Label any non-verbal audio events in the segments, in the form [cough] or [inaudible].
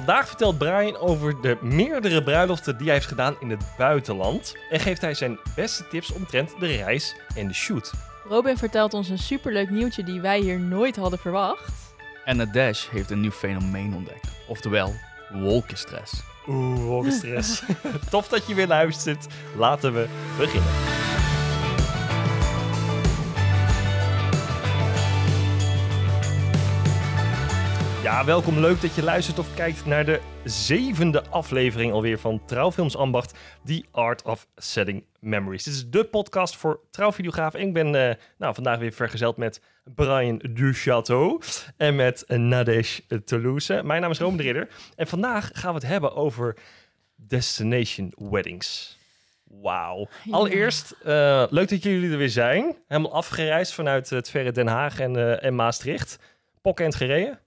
Vandaag vertelt Brian over de meerdere bruiloften die hij heeft gedaan in het buitenland. En geeft hij zijn beste tips omtrent de reis en de shoot. Robin vertelt ons een superleuk nieuwtje die wij hier nooit hadden verwacht. En de Dash heeft een nieuw fenomeen ontdekt. Oftewel, wolkenstress. Oeh, wolkenstress. [laughs] Tof dat je weer luistert. Laten we beginnen. Ja, welkom. Leuk dat je luistert of kijkt naar de zevende aflevering alweer van Trouwfilms Ambacht, The Art of Setting Memories. Dit is de podcast voor trouwvideografen. Ik ben eh, nou, vandaag weer vergezeld met Brian Duchateau en met Nadesh Toulouse. Mijn naam is Rome de Ridder en vandaag gaan we het hebben over destination weddings. Wauw. Ja. Allereerst, eh, leuk dat jullie er weer zijn. Helemaal afgereisd vanuit het verre Den Haag en, eh, en Maastricht. Pokken en gereden?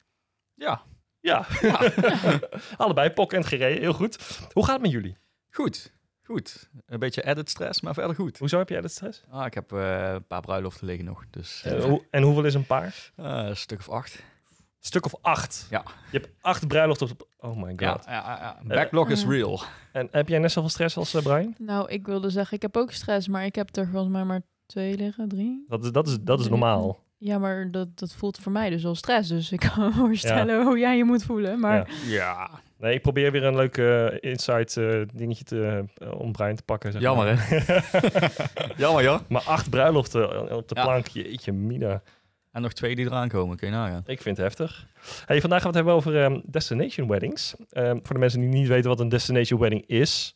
Ja, Ja. [laughs] [laughs] Allebei pokken en gereden. Heel goed. Hoe gaat het met jullie? goed. Goed. Een beetje edit stress, maar verder goed. Hoezo heb jij dat stress? Ah, ik heb eh, een paar bruiloften liggen nog. Dus Eh, eh, hoe- en hoeveel is een paar? een stuk of acht. Stuk of acht. Ja. Je hebt acht bruiloften op... Oh my god. Ja, ja, ja. Backlog is Eh. real. En heb jij net zoveel stress als eh, Brian? Nou, ik wilde zeggen, ik heb ook stress, maar ik heb er volgens mij maar twee liggen, drie. Dat is, dat is, dat is normaal. Ja, maar dat, dat voelt voor mij dus al stress. Dus ik [laughs] kan me voorstellen hoe jij je moet voelen. Maar Ja. Ja. Nee, ik probeer weer een leuk eh, insight eh, dingetje te, eh, om Brian te pakken. Zeg Jammer, maar. [laughs] Jammer, joh. maar acht bruiloften op de Ja. plank. Jeetje, Mina. En nog twee die eraan komen, kun je nagaan. Ik vind het heftig. Hey, vandaag gaan we het hebben over ehm, destination weddings. Ehm, voor de mensen die niet weten wat een destination wedding is.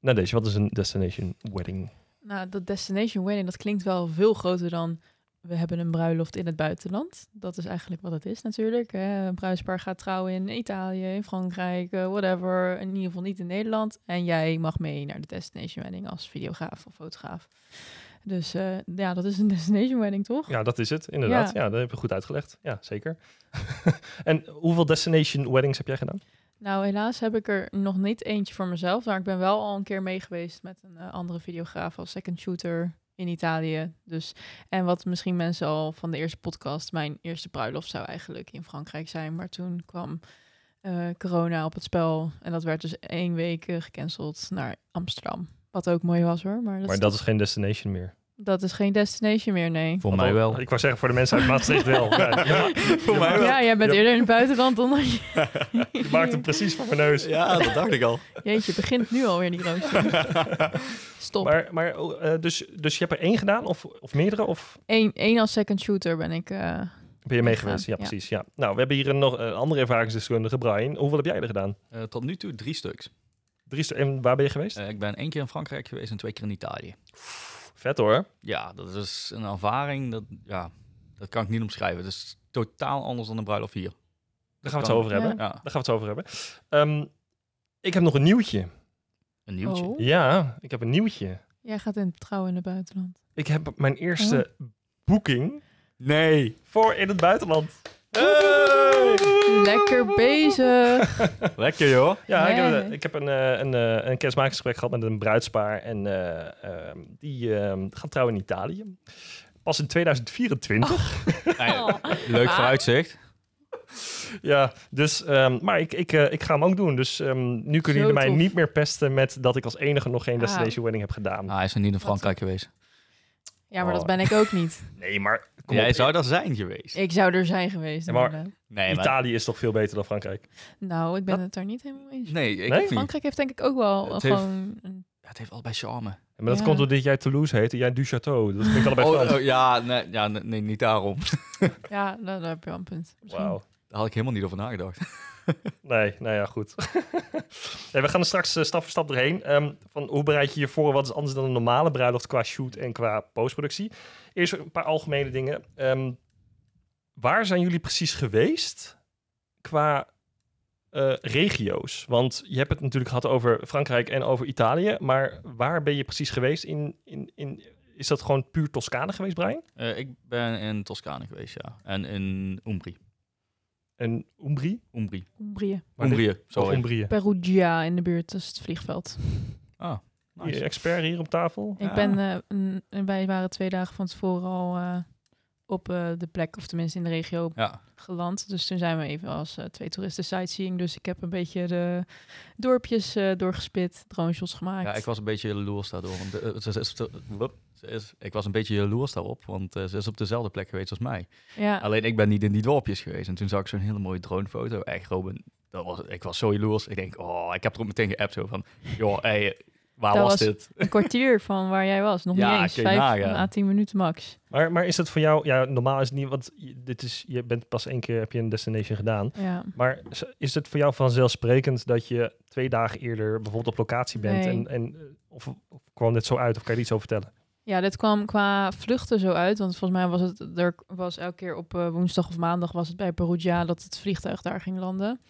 Nou, deze, wat is een destination wedding? nou, dat destination wedding, dat klinkt wel veel groter dan... We hebben een bruiloft in het buitenland. Dat is eigenlijk wat het is natuurlijk. Hè. Een bruidspaar gaat trouwen in Italië, in Frankrijk, eh, whatever. In ieder geval niet in Nederland. En jij mag mee naar de destination wedding als videograaf of fotograaf. Dus eh, ja, dat is een [laughs] destination wedding, toch? Ja, dat is het, inderdaad. Ja, Ja. dat heb je goed uitgelegd. Ja, zeker. [laughs] en hoeveel destination weddings heb jij gedaan? Nou, helaas heb ik er nog niet eentje voor mezelf. Maar ik ben wel al een keer mee geweest met een eh, andere videograaf als second shooter in Italië. Dus, en wat misschien mensen al van de eerste podcast, mijn eerste bruiloft zou eigenlijk in Frankrijk zijn. Maar toen kwam eh, corona op het spel. En dat werd dus één week eh, gecanceld naar Amsterdam. Wat ook mooi was hoor. Maar dat, maar dat is geen destination meer. Dat is geen destination meer, nee. Voor mij wel. Ik wou zeggen, voor de mensen uit Maastricht wel. [laughs] Ja, Voor mij wel. Ja, jij bent Ja. eerder in het buitenland dan je... [laughs] je maakt hem precies voor mijn neus. Ja, dat dacht ik al. Jeetje, begint nu alweer die rooster. [laughs] Stop. Maar, maar eh, dus, dus je hebt er één gedaan of, of meerdere? Of Eén, één als second shooter ben ik. eh, ben je mee geweest? Ja, precies. Ja. Nou, we hebben hier een, nog een andere ervaringsdeskundige, Brian. Hoeveel heb jij er gedaan? Eh, tot nu toe drie stuks. Drie stu- En waar ben je geweest? Eh, ik ben één keer in Frankrijk geweest en twee keer in Italië. Vet hoor. Ja, dat is een ervaring. Dat, ja, dat kan ik niet omschrijven. Het is totaal anders dan een bruiloft hier. Daar gaan we kan- zo over hebben. Ja, Daar gaan we het zo over hebben. Ehm, ik heb nog een nieuwtje. een nieuwtje. oh, Ja, ik heb een nieuwtje. jij gaat in trouwen in het buitenland. Ik heb mijn eerste boeking Nee. voor in het buitenland. Lekker bezig. [laughs] Lekker joh. Ja, ik heb, ik heb een, eh, een, eh, een kennismakingsgesprek gehad met een bruidspaar. En eh, ehm, die ehm, gaat trouwen in Italië. Pas in 2024. [laughs] Nee, leuk Ah. vooruitzicht. Ja, dus, ehm, maar ik, ik, ik ga hem ook doen. Dus ehm, nu kunnen Zo jullie mij tof. niet meer pesten met dat ik als enige nog geen Ah. destination wedding heb gedaan. Ah, hij is nog niet in Frankrijk geweest. Ja, maar Oh. dat ben ik ook niet. [laughs] Nee, maar kom Jij op. zou daar zijn geweest. Ik zou er zijn geweest. Ja, maar-. Nee, maar... Italië is toch veel beter dan Frankrijk? Nou, ik ben Dat- het daar niet helemaal eens. Nee, ik Nee? niet. Frankrijk heeft denk ik ook wel Het heeft- gewoon... een- Ja, het heeft allebei charme. Ja, maar dat Ja. komt doordat jij Toulouse heet en jij Duchateau. Dat klinkt allebei Oh, Frans. oh, ja, nee, ja, nee, nee, niet daarom. Ja, nou, daar heb je wel een punt. Wauw. Daar had ik helemaal niet over nagedacht. [laughs] Nee, nou ja, goed. [laughs] nee, we gaan er straks eh, stap voor stap doorheen. Ehm, van hoe bereid je je voor? Wat is anders dan een normale bruiloft qua shoot en qua postproductie? Eerst een paar algemene dingen. Ehm, waar zijn jullie precies geweest qua eh, regio's? Want je hebt het natuurlijk gehad over Frankrijk en over Italië. Maar waar ben je precies geweest? In, in, in, is dat gewoon puur Toscane geweest, Brian? Eh, ik ben in Toscane geweest, ja. En in Umbrie. En Umbrie? Umbrie. Umbrië. Of sorry. Umbrië? Perugia in de buurt, is het vliegveld. Ah, nice. expert hier op tafel? Ik Ja. ben, eh, een- wij waren twee dagen van tevoren al eh, op eh, de plek, of tenminste in de regio, Ja, geland. Dus toen zijn we even als eh, twee toeristen sightseeing. Dus ik heb een beetje de dorpjes eh, doorgespit, drone shots gemaakt. ja, ik was een beetje jaloers daardoor. Want de- is, ik was een beetje jaloers daarop, want eh, ze is op dezelfde plek geweest als mij. ja. Alleen ik ben niet in die dorpjes geweest. En toen zag ik zo'n hele mooie dronefoto. Echt, Robin, dat was, ik was zo jaloers. Ik denk, oh, ik heb erop meteen geappt zo van, joh, hey, waar Dat was, was- dit? een kwartier van waar jij was. Nog Ja, niet eens. Vijf à tien minuten max. Maar, maar is het voor jou, ja, normaal is het niet, want je- dit is, je bent pas één keer, heb je een destination gedaan. Ja. Maar is- het voor jou vanzelfsprekend dat je twee dagen eerder bijvoorbeeld op locatie bent? Nee. En, en, eh, of, of kwam dit zo uit, of kan je er iets over vertellen? Ja, dit kwam qua vluchten zo uit. Want volgens mij was het, er was elke keer op eh, woensdag of maandag was het bij Perugia dat het vliegtuig daar ging landen.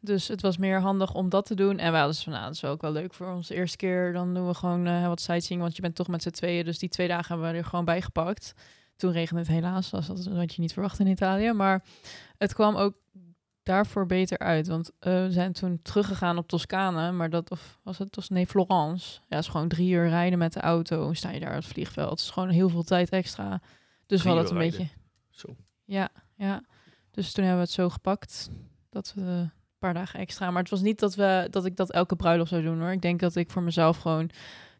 Dus het was meer handig om dat te doen. En wij hadden dus van, nou, dat is ook wel leuk voor ons de eerste keer. Dan doen we gewoon eh, wat sightseeing, want je bent toch met z'n tweeën. Dus die twee dagen hebben we er gewoon bij gepakt. Toen regende het helaas, was dat wat je niet verwacht in Italië. Maar het kwam ook daarvoor beter uit. Want eh, we zijn toen teruggegaan op Toscane, maar dat of was het Tos nee Florence. Ja, is gewoon drie uur rijden met de auto. en Sta je daar op het vliegveld. Het is gewoon heel veel tijd extra. Dus we hadden het een beetje. Zo. Ja, ja. Dus toen hebben we het zo gepakt dat we een paar dagen extra. Maar het was niet dat we dat ik dat elke bruiloft zou doen hoor. Ik denk dat ik voor mezelf gewoon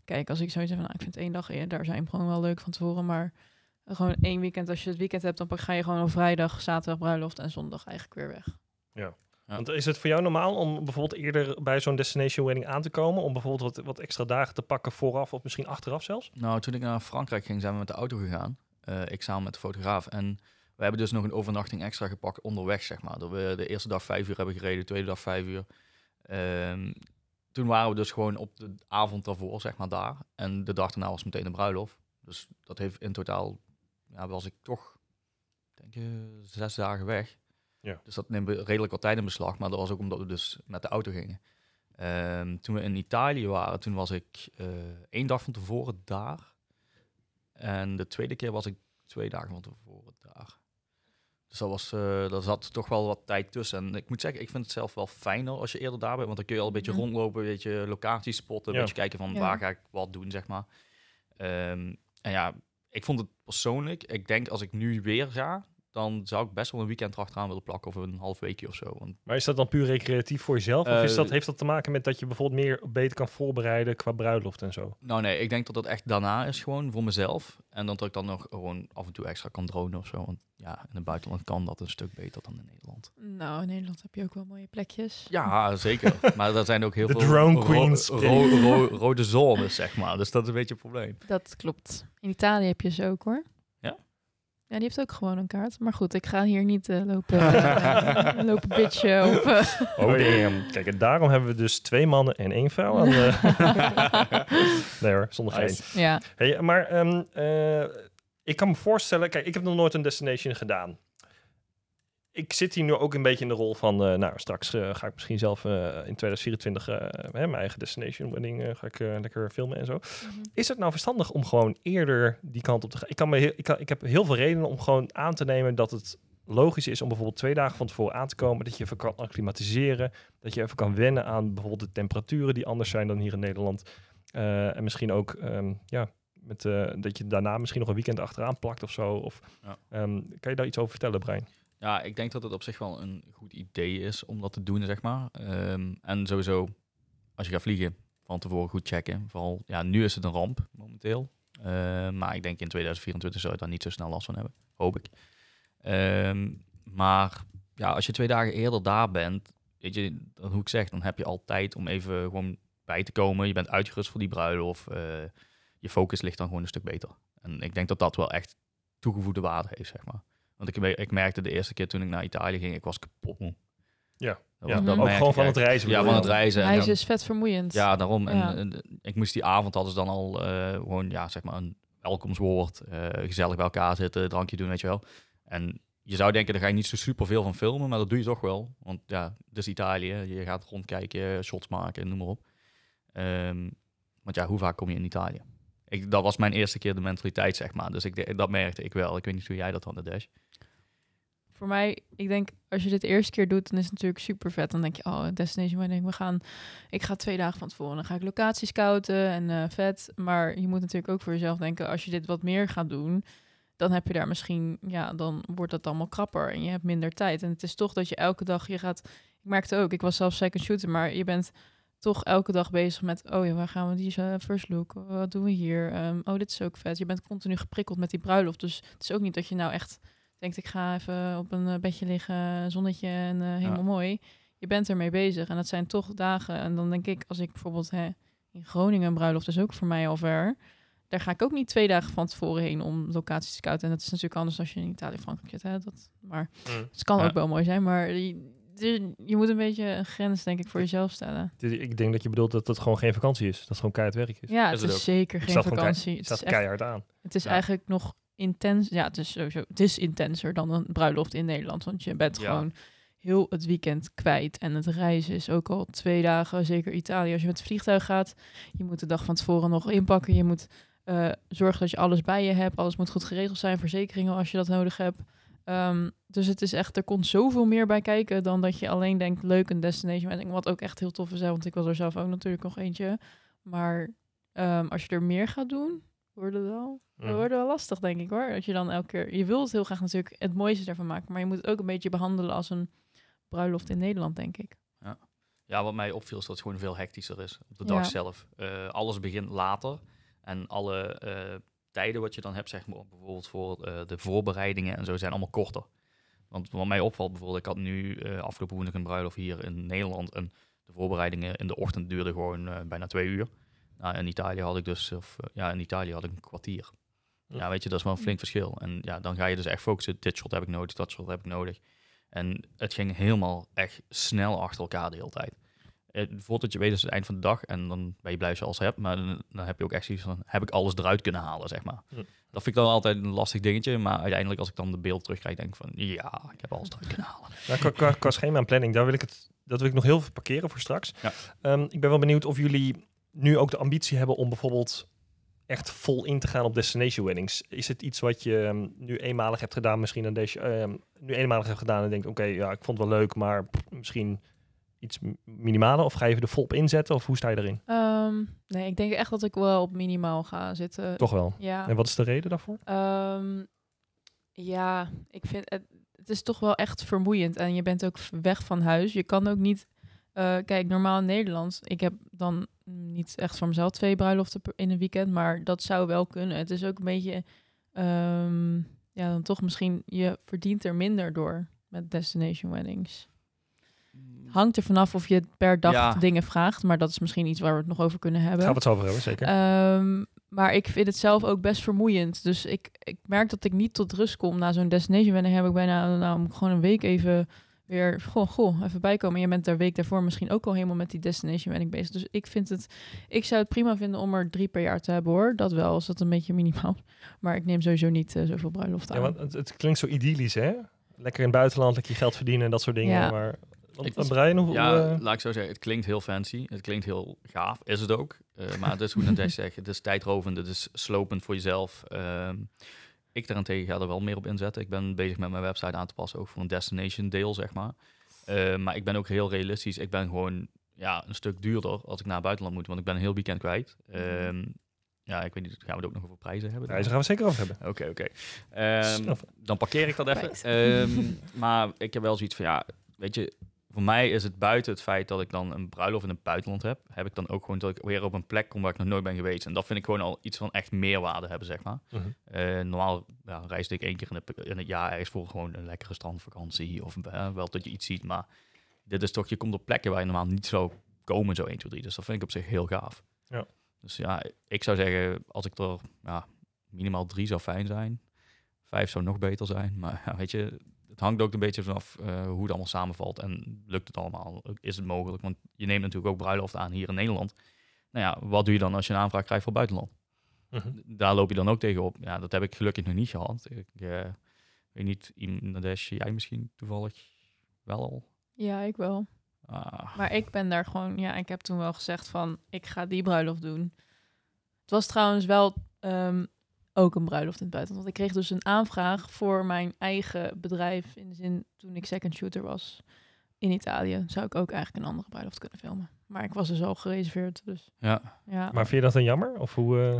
kijk als ik zoiets heb van, nou, ik vind één dag ja, daar zijn gewoon wel leuk van tevoren, maar gewoon één weekend als je het weekend hebt, dan pak ga je gewoon op vrijdag, zaterdag bruiloft en zondag eigenlijk weer weg. Ja. Want is het voor jou normaal om bijvoorbeeld eerder bij zo'n destination wedding aan te komen? Om bijvoorbeeld wat, wat extra dagen te pakken vooraf of misschien achteraf zelfs? Nou, toen ik naar Frankrijk ging, zijn we met de auto gegaan. Eh, ik samen met de fotograaf. En we hebben dus nog een overnachting extra gepakt onderweg, zeg maar. Dat we de eerste dag vijf uur hebben gereden, de tweede dag vijf uur. Ehm, toen waren we dus gewoon op de avond daarvoor, zeg maar, daar. En de dag daarna was meteen de bruiloft. Dus dat heeft in totaal, ja, was ik toch, denk je, zes dagen weg. Ja. Dus dat neemt redelijk wat tijd in beslag. Maar dat was ook omdat we dus met de auto gingen. Ehm, toen we in Italië waren, toen was ik eh, één dag van tevoren daar. En de tweede keer was ik twee dagen van tevoren daar. Dus dat was, eh daar zat toch wel wat tijd tussen. En ik moet zeggen, ik vind het zelf wel fijner als je eerder daar bent. Want dan kun je al een beetje Mhm. rondlopen, een beetje locaties spotten, een Ja. beetje kijken van Ja. waar ga ik wat doen, zeg maar. Ehm, en ja, ik vond het persoonlijk, ik denk als ik nu weer ga, dan zou ik best wel een weekend erachteraan willen plakken of een half weekje of zo. Want Maar is dat dan puur recreatief voor jezelf? of is Eh, dat, heeft dat te maken met dat je bijvoorbeeld meer beter kan voorbereiden qua bruiloft en zo? Nou nee, ik denk dat dat echt daarna is gewoon voor mezelf. En dan dat ik dan nog gewoon af en toe extra kan dronen of zo. Want ja, in het buitenland kan dat een stuk beter dan in Nederland. Nou, in Nederland heb je ook wel mooie plekjes. Ja, zeker. [laughs] maar er zijn ook heel De veel drone ro- queens. ro- ro- rode zones, zeg maar. Dus dat is een beetje een probleem. Dat klopt. In Italië heb je ze ook hoor. Ja? Die heeft ook gewoon een kaart. Maar goed, ik ga hier niet eh, lopen, eh, [laughs] lopen bitchen. Of, eh, Oh, damn. Kijk, en daarom hebben we dus twee mannen en één vrouw aan de... [laughs] nee hoor, zonder geen. Ja, Hey, maar ehm, eh, ik kan me voorstellen... Kijk, ik heb nog nooit een destination gedaan. Ik zit hier nu ook een beetje in de rol van... eh, nou, straks eh, ga ik misschien zelf eh, in 2024... eh, hè, mijn eigen destination wedding eh, ga ik lekker filmen en zo. Is het nou verstandig om gewoon eerder die kant op te gaan? Ik, kan me heel, ik, kan, ik heb heel veel redenen om gewoon aan te nemen dat het logisch is om bijvoorbeeld twee dagen van tevoren aan te komen. Dat je even kan acclimatiseren. Dat je even kan wennen aan bijvoorbeeld de temperaturen die anders zijn dan hier in Nederland. Eh, en misschien ook, ehm, ja, met, eh, dat je daarna misschien nog een weekend achteraan plakt of zo. Of, Ja. ehm, kan je daar iets over vertellen, Brian? Ja, ik denk dat het op zich wel een goed idee is om dat te doen, zeg maar. Ehm, en sowieso, als je gaat vliegen, van tevoren goed checken. Vooral, ja, nu is het een ramp momenteel. Ehm, maar ik denk in 2024 zou je daar niet zo snel last van hebben. Hoop ik. Ehm, maar ja, als je twee dagen eerder daar bent, weet je, dan, hoe ik zeg, dan heb je al tijd om even gewoon bij te komen. Je bent uitgerust voor die bruiloft. eh je focus ligt dan gewoon een stuk beter. En ik denk dat dat wel echt toegevoegde waarde heeft, zeg maar. Want ik, ik merkte de eerste keer toen ik naar Italië ging, ik was kapot moe. Ja. Dat Ja, was- Mhm. dat ook gewoon van het reizen. Ja, van het reizen. En reizen dan- is vet vermoeiend. ja, daarom. En, Ja. en, ik moest die avond hadden ze dan al eh, gewoon, ja, zeg maar een welkomstwoord, eh, gezellig bij elkaar zitten, drankje doen, weet je wel. En je zou denken, daar ga je niet zo super veel van filmen, maar dat doe je toch wel. Want ja, het is Italië, je gaat rondkijken, shots maken, noem maar op. Ehm, want ja, hoe vaak kom je in Italië? Ik, dat was mijn eerste keer de mentaliteit, zeg maar. Dus ik, dat merkte ik wel. Ik weet niet hoe jij dat had, de Dash. Voor mij, ik denk, als je dit de eerste keer doet, dan is het natuurlijk super vet. Dan denk je, oh, destination wedding, we gaan... Ik ga twee dagen van tevoren, dan ga ik locaties scouten en eh, vet. Maar je moet natuurlijk ook voor jezelf denken, als je dit wat meer gaat doen... dan heb je daar misschien, ja, dan wordt het allemaal krapper en je hebt minder tijd. En het is toch dat je elke dag, je gaat, ik merkte ook, ik was zelf second shooter, maar je bent toch elke dag bezig met, oh ja, waar gaan we die uh, first look? Wat doen we hier? Ehm, oh, dit is ook vet. Je bent continu geprikkeld met die bruiloft. Dus het is ook niet dat je nou echt denkt, ik ga even op een eh, bedje liggen, zonnetje en uh, helemaal ja. mooi. Je bent ermee bezig en dat zijn toch dagen. En dan denk ik, als ik bijvoorbeeld hè, in Groningen een bruiloft is ook voor mij al ver. Daar ga ik ook niet twee dagen van tevoren heen om locaties te scouten. En dat is natuurlijk anders als je in Italië, Frankrijk zit. Hè? Dat, maar mm. het kan ook wel mooi zijn. Maar je, je moet een beetje een grens, denk ik, voor jezelf stellen. Ik denk dat je bedoelt dat het gewoon geen vakantie is. Dat het gewoon keihard werk is. Ja, het is, zeker geen vakantie. Het staat keihard aan. Het is eigenlijk nog intens. Ja, het is sowieso. Het is intenser dan een bruiloft in Nederland. Want je bent gewoon heel het weekend kwijt. En het reizen is ook al twee dagen, zeker Italië. Als je met het vliegtuig gaat, je moet de dag van tevoren nog inpakken. Je moet uh, zorgen dat je alles bij je hebt. Alles moet goed geregeld zijn. Verzekeringen als je dat nodig hebt. Um, dus het is echt, er komt zoveel meer bij kijken dan dat je alleen denkt, leuk een destination wedding. Wat ook echt heel tof is, want ik was er zelf ook natuurlijk nog eentje. Maar um, als je er meer gaat doen, wordt het wel, mm. wordt wel lastig, denk ik hoor. Dat je dan elke keer, je wilt heel graag natuurlijk het mooiste ervan maken, maar je moet het ook een beetje behandelen als een bruiloft in Nederland, denk ik. Ja, ja wat mij opviel is dat het gewoon veel hectischer is op de dag ja. zelf. Uh, alles begint later en alle uh, tijden wat je dan hebt, zeg maar, bijvoorbeeld voor uh, de voorbereidingen en zo, zijn allemaal korter. Want wat mij opvalt bijvoorbeeld, ik had nu afgelopen woensdag een bruiloft hier in Nederland en de voorbereidingen in de ochtend duurden gewoon bijna twee uur. Nou, in Italië had ik dus, of ja, in Italië had ik een kwartier. Ja, weet je, dat is wel een flink verschil. En ja, dan ga je dus echt focussen, dit shot heb ik nodig, dat shot heb ik nodig. En het ging helemaal echt snel achter elkaar de hele tijd. Voordat je weet is het eind van de dag en dan ben je blij als je alles hebt. Maar dan, dan heb je ook echt zoiets van, heb ik alles eruit kunnen halen, zeg maar. Dat vind ik dan altijd een lastig dingetje. Maar uiteindelijk als ik dan de beeld terugkrijg, denk ik van, ja, ik heb alles eruit kunnen halen. Nou, qua, qua, qua schema en planning, daar wil ik het, dat wil ik nog heel veel parkeren voor straks. Ja. Um, ik ben wel benieuwd of jullie nu ook de ambitie hebben om bijvoorbeeld echt vol in te gaan op destination weddings. Is het iets wat je um, nu eenmalig hebt gedaan, misschien een deze, um, nu eenmalig hebt gedaan en denkt, oké, okay, ja, ik vond het wel leuk, maar pff, misschien iets minimaler? Of ga je er vol op inzetten? Of hoe sta je erin? Um, nee, ik denk echt dat ik wel op minimaal ga zitten. Toch wel? Ja. En wat is de reden daarvoor? Um, ja, ik vind het, het is toch wel echt vermoeiend. En je bent ook weg van huis. Je kan ook niet... Uh, kijk, normaal in Nederland, ik heb dan niet echt voor mezelf twee bruiloften in een weekend, maar dat zou wel kunnen. Het is ook een beetje, um, ja, dan toch misschien, je verdient er minder door met destination weddings hangt er vanaf of je per dag ja. dingen vraagt. Maar dat is misschien iets waar we het nog over kunnen hebben. Gaan we het over hebben, zeker. Um, maar ik vind het zelf ook best vermoeiend. Dus ik, ik merk dat ik niet tot rust kom. Na zo'n destination wedding heb ik bijna nou, gewoon een week even weer... Goh, goh, even bijkomen. Je bent daar week daarvoor misschien ook al helemaal met die destination wedding bezig. Dus ik vind het... Ik zou het prima vinden om er drie per jaar te hebben, hoor. Dat wel, als dat een beetje minimaal. [laughs] Maar ik neem sowieso niet uh, zoveel bruiloft aan. Ja, want het, het, klinkt zo idyllisch, hè? Lekker in het buitenland, lekker je geld verdienen en dat soort dingen. Ja. Maar ik, Brian, hoe, ja, uh... laat ik zo zeggen, het klinkt heel fancy. Het klinkt heel gaaf, is het ook. Uh, maar het is hoe net [laughs] zegt, het is tijdrovend, het is slopend voor jezelf. Uh, ik daarentegen ga er wel meer op inzetten. Ik ben bezig met mijn website aan te passen, ook voor een destination deel, zeg maar. Uh, maar ik ben ook heel realistisch. Ik ben gewoon ja, een stuk duurder als ik naar het buitenland moet, want ik ben een heel weekend kwijt. Ehm, ja, ik weet niet, gaan we het ook nog over prijzen hebben? Prijzen gaan we zeker over hebben. Oké, oké. Okay. Um, dan parkeer ik dat even. Um, maar ik heb wel zoiets van, ja, weet je, voor mij is het buiten het feit dat ik dan een bruiloft in het buitenland heb, heb ik dan ook gewoon dat ik weer op een plek kom waar ik nog nooit ben geweest. En dat vind ik gewoon al iets van echt meerwaarde hebben, zeg maar. Uh -huh. uh, normaal ja, reisde ik één keer in het, in het, jaar ergens voor gewoon een lekkere strandvakantie of uh, wel dat je iets ziet. Maar dit is toch, je komt op plekken waar je normaal niet zou komen, zo 1, 2, 3. Dus dat vind ik op zich heel gaaf. Ja. Dus ja, ik zou zeggen, als ik er ja, minimaal drie zou fijn zijn. Vijf zou nog beter zijn. Maar ja, weet je, het hangt ook een beetje vanaf uh, hoe het allemaal samenvalt. En lukt het allemaal? Is het mogelijk? Want je neemt natuurlijk ook bruiloft aan hier in Nederland. Nou ja, wat doe je dan als je een aanvraag krijgt voor buitenland? Uh -huh. Daar loop je dan ook tegenop. Ja, dat heb ik gelukkig nog niet gehad. Ik uh, weet niet, Nadesh, jij misschien toevallig wel al? Ja, ik wel. Ah. Maar ik ben daar gewoon, ja, ik heb toen wel gezegd van, ik ga die bruiloft doen. Het was trouwens wel um, ook een bruiloft in het buitenland. Want ik kreeg dus een aanvraag voor mijn eigen bedrijf. In de zin, toen ik second shooter was in Italië, zou ik ook eigenlijk een andere bruiloft kunnen filmen. Maar ik was dus al gereserveerd, dus Ja. ja. Maar vind je dat dan jammer? Of hoe... eh,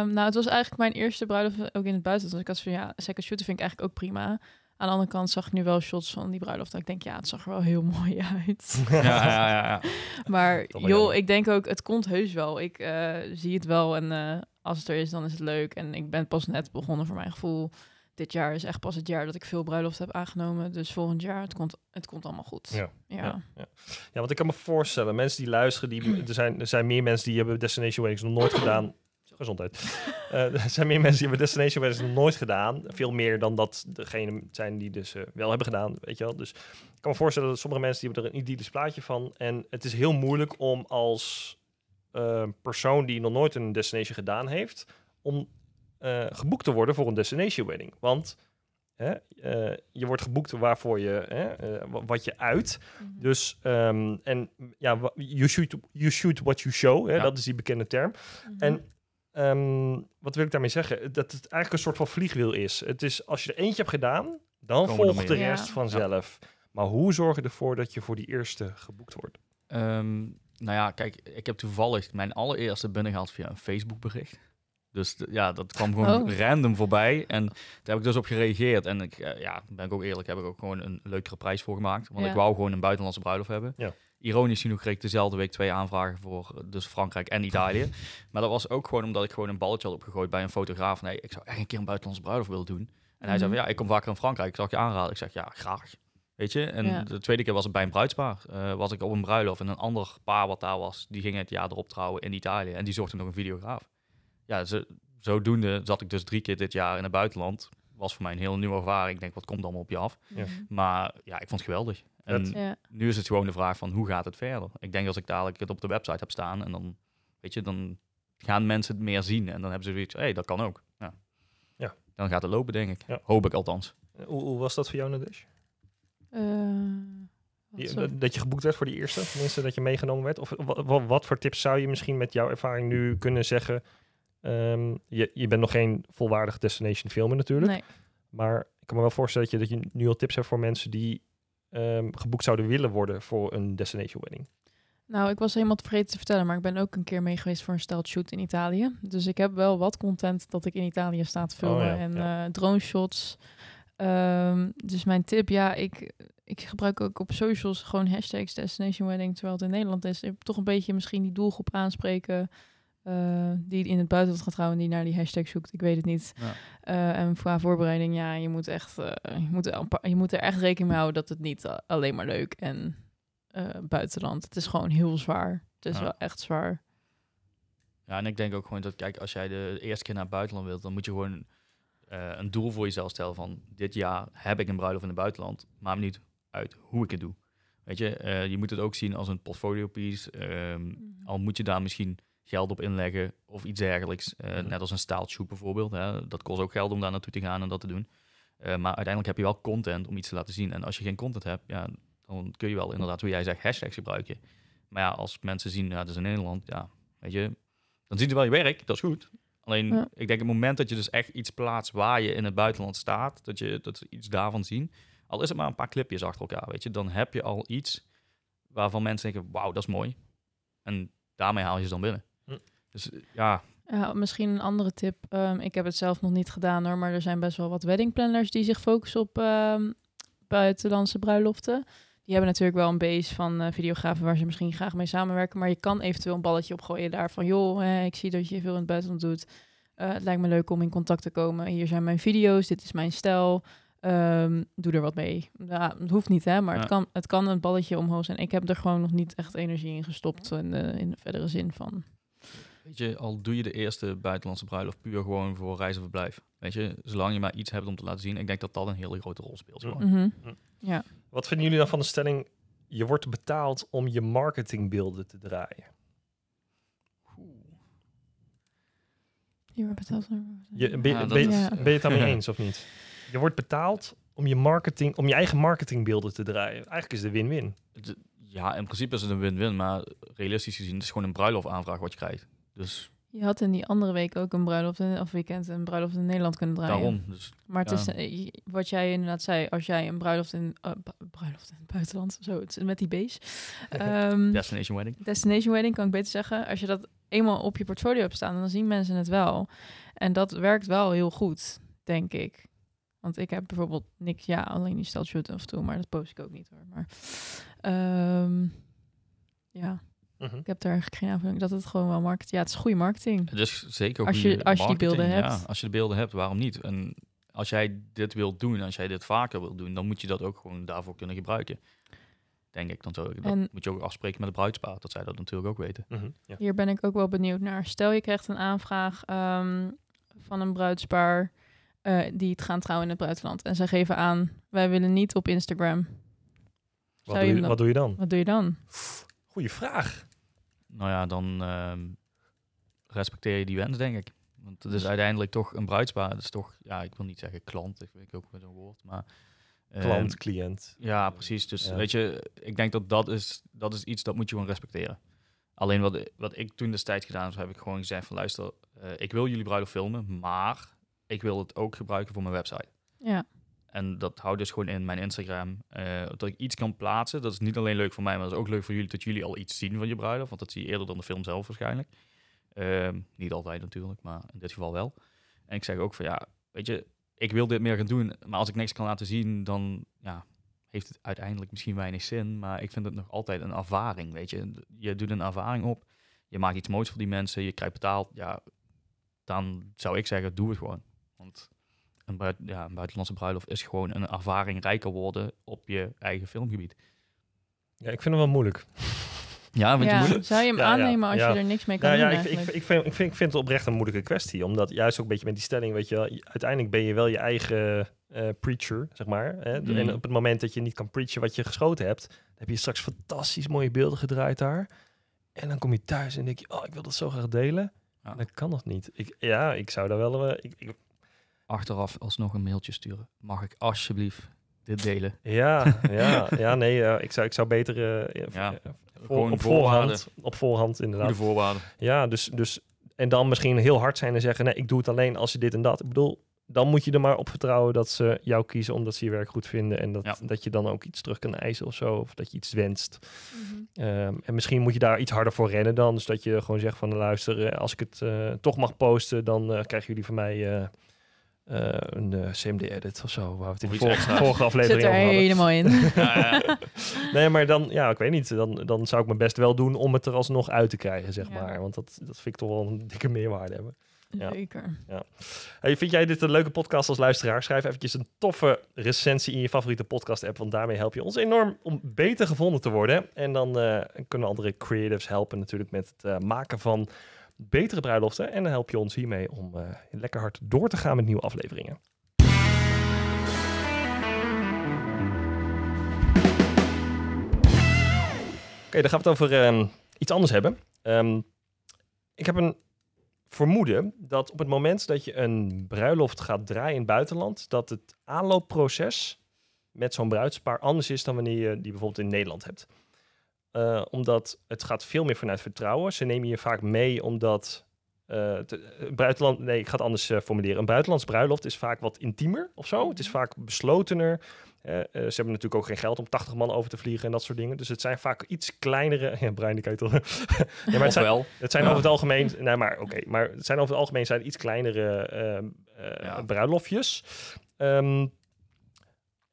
Ehm, nou, het was eigenlijk mijn eerste bruiloft ook in het buitenland. Dus ik had van ja, second shooter vind ik eigenlijk ook prima. Aan de andere kant zag ik nu wel shots van die bruiloft. Dat ik denk, ja, het zag er wel heel [laughs] mooi uit. Ja, ja, ja, ja. [laughs] Maar joh, ik denk ook, het komt heus wel. Ik eh, zie het wel en eh, als het er is, dan is het leuk. En ik ben pas net begonnen voor mijn gevoel. Dit jaar is echt pas het jaar dat ik veel bruiloft heb aangenomen. Dus volgend jaar, het komt, het komt allemaal goed. Ja. Ja. Ja, Ja, want ik kan me voorstellen, mensen die luisteren, die, er, zijn, er zijn meer mensen die hebben Destination Weddings nog nooit gedaan. Gezondheid. [laughs] Eh, er zijn meer mensen die hebben Destination Weddings nog nooit gedaan. Veel meer dan dat degene zijn die dus eh, wel hebben gedaan, weet je wel. Dus ik kan me voorstellen dat sommige mensen die hebben er een idyllisch plaatje van. En het is heel moeilijk om als eh, persoon die nog nooit een destination gedaan heeft, om eh, geboekt te worden voor een destination wedding. Want hè, eh, je wordt geboekt waarvoor je, hè, wat je uit. Mhm. Dus, ehm, en ja, you shoot, you shoot what you show, hè, Ja. dat is die bekende term. Mhm. En ehm, wat wil ik daarmee zeggen? Dat het eigenlijk een soort van vliegwiel is. Het is, als je er eentje hebt gedaan, dan Komen volgt de rest Ja. vanzelf. Maar hoe zorg je ervoor dat je voor die eerste geboekt wordt? Ehm, nou ja, kijk, ik heb toevallig mijn allereerste binnengehaald via een Facebook bericht. Dus ja, dat kwam gewoon Oh. random voorbij. En daar heb ik dus op gereageerd. En ik, eh, ja, ben ik ook eerlijk, heb ik ook gewoon een leukere prijs voor gemaakt. Want Ja. ik wou gewoon een buitenlandse bruiloft hebben. Ja. Ironisch genoeg kreeg ik dezelfde week twee aanvragen voor eh, dus Frankrijk en Italië. [laughs] maar dat was ook gewoon omdat ik gewoon een balletje had opgegooid bij een fotograaf. Nee, ik zou echt een keer een buitenlandse bruiloft willen doen. En hij zei Mhm. van, ja, ik kom vaker in Frankrijk. Ik zag je aanraden. Ik zeg, ja, graag. Weet je? En Ja. de tweede keer was het bij een bruidspaar. Eh, was ik op een bruiloft en een ander paar wat daar was, die ging het jaar erop trouwen in Italië. En die zochten nog een videograaf. Ja, zo, zodoende zat ik dus drie keer dit jaar in het buitenland. Was voor mij een heel nieuwe ervaring. Ik denk, wat komt allemaal op je af? Ja. Mhm. Maar ja, ik vond het geweldig. En. Ja. nu is het gewoon de vraag van, hoe gaat het verder? Ik denk als ik dadelijk het op de website heb staan en dan, weet je, dan gaan mensen het meer zien. En dan hebben ze zoiets, hé, hey, dat kan ook. Ja. Ja. Dan gaat het lopen, denk ik. Ja. Hoop ik althans. Hoe, hoe was dat voor jou, Nadesh? Eh, zo- dat, dat je geboekt werd voor die eerste? Tenminste, dat je meegenomen werd? Of wat, wat, wat voor tips zou je misschien met jouw ervaring nu kunnen zeggen? Ehm, je, je bent nog geen volwaardig destination filmer natuurlijk. Nee. Maar ik kan me wel voorstellen dat je, dat je nu al tips hebt voor mensen die ehm, geboekt zouden willen worden voor een destination wedding. Nou, ik was helemaal vergeten te vertellen, maar ik ben ook een keer mee geweest voor een stelt shoot in Italië. Dus ik heb wel wat content dat ik in Italië sta te filmen Oh ja, en ja. eh, drone shots. Ehm, dus mijn tip, ja, ik, ik gebruik ook op socials gewoon hashtags destination wedding, terwijl het in Nederland is. Ik toch een beetje misschien die doelgroep aanspreken eh, die in het buitenland gaat trouwen, die naar die hashtag zoekt. Ik weet het niet. Ja. Eh, en qua voorbereiding, ja, je moet, echt, eh, je, moet er, paar- je moet er echt rekening mee houden dat het niet alleen maar leuk en buitenland. Het is gewoon heel zwaar. Het is Ja. wel echt zwaar. Ja, en ik denk ook gewoon dat, kijk, als jij de eerste keer naar het buitenland wilt, dan moet je gewoon een doel voor jezelf stellen van dit jaar heb ik een bruiloft in het buitenland, maar niet uit hoe ik het doe. Weet je, je moet het ook zien als een portfolio piece. ehm, al moet je daar misschien geld op inleggen of iets dergelijks. Eh, Mhm. Net als een staaltube bijvoorbeeld. Hè. Dat kost ook geld om daar naartoe te gaan en dat te doen. Eh, maar uiteindelijk heb je wel content om iets te laten zien. En als je geen content hebt, ja, dan kun je wel inderdaad, hoe jij zegt, hashtags gebruiken. Maar ja, als mensen zien, ja, dat is in Nederland, ja, weet je, dan zien ze wel je werk, dat is goed. Alleen, Ja. ik denk het moment dat je dus echt iets plaatst waar je in het buitenland staat, dat je dat ze iets daarvan zien, al is het maar een paar clipjes achter elkaar, weet je, dan heb je al iets waarvan mensen denken, wauw, dat is mooi. En daarmee haal je ze dan binnen. Dus eh, ja, Ja, misschien een andere tip. Ehm, ik heb het zelf nog niet gedaan hoor, maar er zijn best wel wat weddingplanners die zich focussen op ehm, buitenlandse bruiloften. Die hebben natuurlijk wel een base van eh, videografen waar ze misschien graag mee samenwerken, maar je kan eventueel een balletje opgooien daarvan. Joh, hè, ik zie dat je veel in het buitenland doet. Eh, het lijkt me leuk om in contact te komen. Hier zijn mijn video's, dit is mijn stijl. Ehm, doe er wat mee. Ja, het hoeft niet, hè, maar Ja. het, kan, het kan een balletje omhoog zijn. Ik heb er gewoon nog niet echt energie in gestopt in de, in de verdere zin van. Weet je, al doe je de eerste buitenlandse bruiloft puur gewoon voor reis en verblijf. Weet je, zolang je maar iets hebt om te laten zien, ik denk dat dat een hele grote rol speelt. Ja. Gewoon. Mhm. Wat vinden jullie dan van de stelling, je wordt betaald om je marketingbeelden te draaien? Je wordt betaald Je, ben, je- Ja, dat ben, je- is- ben je het daarmee eens of niet? Je wordt betaald om je marketing, om je eigen marketingbeelden te draaien. Eigenlijk is de win-win. Ja, in principe is het een win-win, maar realistisch gezien is het gewoon een bruiloftaanvraag wat je krijgt. Dus Je had in die andere week ook een bruiloft in, of weekend een bruiloft in Nederland kunnen draaien. Daarom. Dus Maar het is eh, wat jij inderdaad zei, als jij een bruiloft in eh, bruiloft in het buitenland, zo het is met die B's. [laughs] Ehm, Destination Wedding. destination wedding kan ik beter zeggen. Als je dat eenmaal op je portfolio hebt staan, dan zien mensen het wel. En dat werkt wel heel goed, denk ik. Want ik heb bijvoorbeeld niks, ja, alleen die steltshoot af en toe, maar dat post ik ook niet hoor. Maar ehm, ja, Mhm. ik heb daar eigenlijk geen aanvulling. Dat het gewoon wel marketing. Ja, het is goede marketing. Het is zeker Als je- als je die beelden hebt. Ja, als je de beelden hebt, waarom niet? En als jij dit wilt doen, als jij dit vaker wilt doen, dan moet je dat ook gewoon daarvoor kunnen gebruiken. Denk ik. Dan zou ik, dat En- moet je ook afspreken met de bruidspaar, dat zij dat natuurlijk ook weten. Mhm, ja. Hier ben ik ook wel benieuwd naar. Stel je krijgt een aanvraag ehm, van een bruidspaar eh, die het gaan trouwen in het buitenland. En zij geven aan, wij willen niet op Instagram. Wat, doe je je, hem dan- wat doe je dan? Wat doe je dan? Goeie vraag. Nou ja, dan ehm, respecteer je die wens, denk ik. Want het is uiteindelijk toch een bruidspaar. Het is toch, ja, ik wil niet zeggen klant, dat vind ik ook weer zo'n woord, maar... ehm, Klant, cliënt. Ja, precies. Dus Ja. weet je, ik denk dat dat is, dat is iets dat moet je gewoon respecteren. Alleen wat, wat ik toen destijds gedaan heb, heb ik gewoon gezegd van luister, eh, ik wil jullie bruiloft filmen, maar ik wil het ook gebruiken voor mijn website. Ja, En dat houdt dus gewoon in mijn Instagram. eh, dat ik iets kan plaatsen. Dat is niet alleen leuk voor mij, maar dat is ook leuk voor jullie dat jullie al iets zien van je bruiloft. Want dat zie je eerder dan de film zelf waarschijnlijk. Ehm, niet altijd natuurlijk, maar in dit geval wel. En ik zeg ook van ja, weet je, ik wil dit meer gaan doen. Maar als ik niks kan laten zien, dan ja, heeft het uiteindelijk misschien weinig zin. Maar ik vind het nog altijd een ervaring, weet je. Je doet een ervaring op. Je maakt iets moois voor die mensen. Je krijgt betaald. Ja, dan zou ik zeggen, doe het gewoon. Want een, buit- ja, een buitenlandse bruiloft is gewoon een ervaring rijker worden op je eigen filmgebied. Ja, ik vind hem wel moeilijk. [laughs] Ja, vind je ja. moeilijk? zou je hem Ja, ja, aannemen als ja. je er niks mee kan Nou ja, doen ik, ik, ik, vind, ik, vind, ik vind het oprecht een moeilijke kwestie. Omdat juist ook een beetje met die stelling, weet je wel, uiteindelijk ben je wel je eigen eh, preacher, zeg maar. Hè? Mhm. En op het moment dat je niet kan preachen wat je geschoten hebt, dan heb je straks fantastisch mooie beelden gedraaid daar. En dan kom je thuis en denk je, oh, ik wil dat zo graag delen. Ja. En dan kan dat niet. Ik, ja, ik zou daar wel... eh, ik, ik- Achteraf alsnog een mailtje sturen. Mag ik alsjeblieft dit delen? ja, [laughs] ja, ja, nee, eh, ik, zou, ik zou beter eh, Ja, eh, voor- Gewoon op voorwaarden. voorhand, op voorhand inderdaad. Goede voorwaarden. Ja, dus, dus en dan misschien heel hard zijn en zeggen, nee, ik doe het alleen als je dit en dat. Ik bedoel, dan moet je er maar op vertrouwen dat ze jou kiezen omdat ze je werk goed vinden en dat, Ja. dat je dan ook iets terug kan eisen of zo, of dat je iets wenst. Mhm. Ehm, en misschien moet je daar iets harder voor rennen dan, dus dat je gewoon zegt van, luister, als ik het toch mag posten, dan krijgen jullie van mij eh, eh, een eh, CMD-edit of zo, waar we het in de vorige, vorige Zit aflevering er over hadden. helemaal in. [laughs] Ja, ja. [laughs] Nee, maar dan, ja, ik weet niet. Dan, dan zou ik mijn best wel doen om het er alsnog uit te krijgen, zeg Ja. maar. Want dat, dat vind ik toch wel een dikke meerwaarde hebben. Ja. Zeker. Hey, vind jij dit een leuke podcast als luisteraar? Schrijf eventjes een toffe recensie in je favoriete podcast-app, want daarmee help je ons enorm om beter gevonden te worden. En dan eh, kunnen andere creatives helpen natuurlijk met het eh, maken van betere bruiloften. En dan help je ons hiermee om eh, lekker hard door te gaan met nieuwe afleveringen. Oké, dan gaan we het over ehm, iets anders hebben. Ehm, ik heb een vermoeden dat op het moment dat je een bruiloft gaat draaien in het buitenland, dat het aanloopproces met zo'n bruidspaar anders is dan wanneer je die bijvoorbeeld in Nederland hebt. Eh, omdat het gaat veel meer vanuit vertrouwen. Ze nemen je vaak mee omdat te- eh, buitenland, nee, ik ga het anders formuleren. Een buitenlands bruiloft is vaak wat intiemer of zo. Het is vaak beslotener. Ze hebben natuurlijk ook geen geld om 80 man over te vliegen en dat soort dingen. Dus het zijn vaak iets kleinere. [laughs] Ja, Brian, toch. [laughs] ja, maar het zijn, Ofwel, het zijn Ja. over [laughs] het algemeen, nee, maar oké, maar het zijn over het algemeen zijn iets kleinere ehm, eh, Ja. bruiloftjes. Ehm,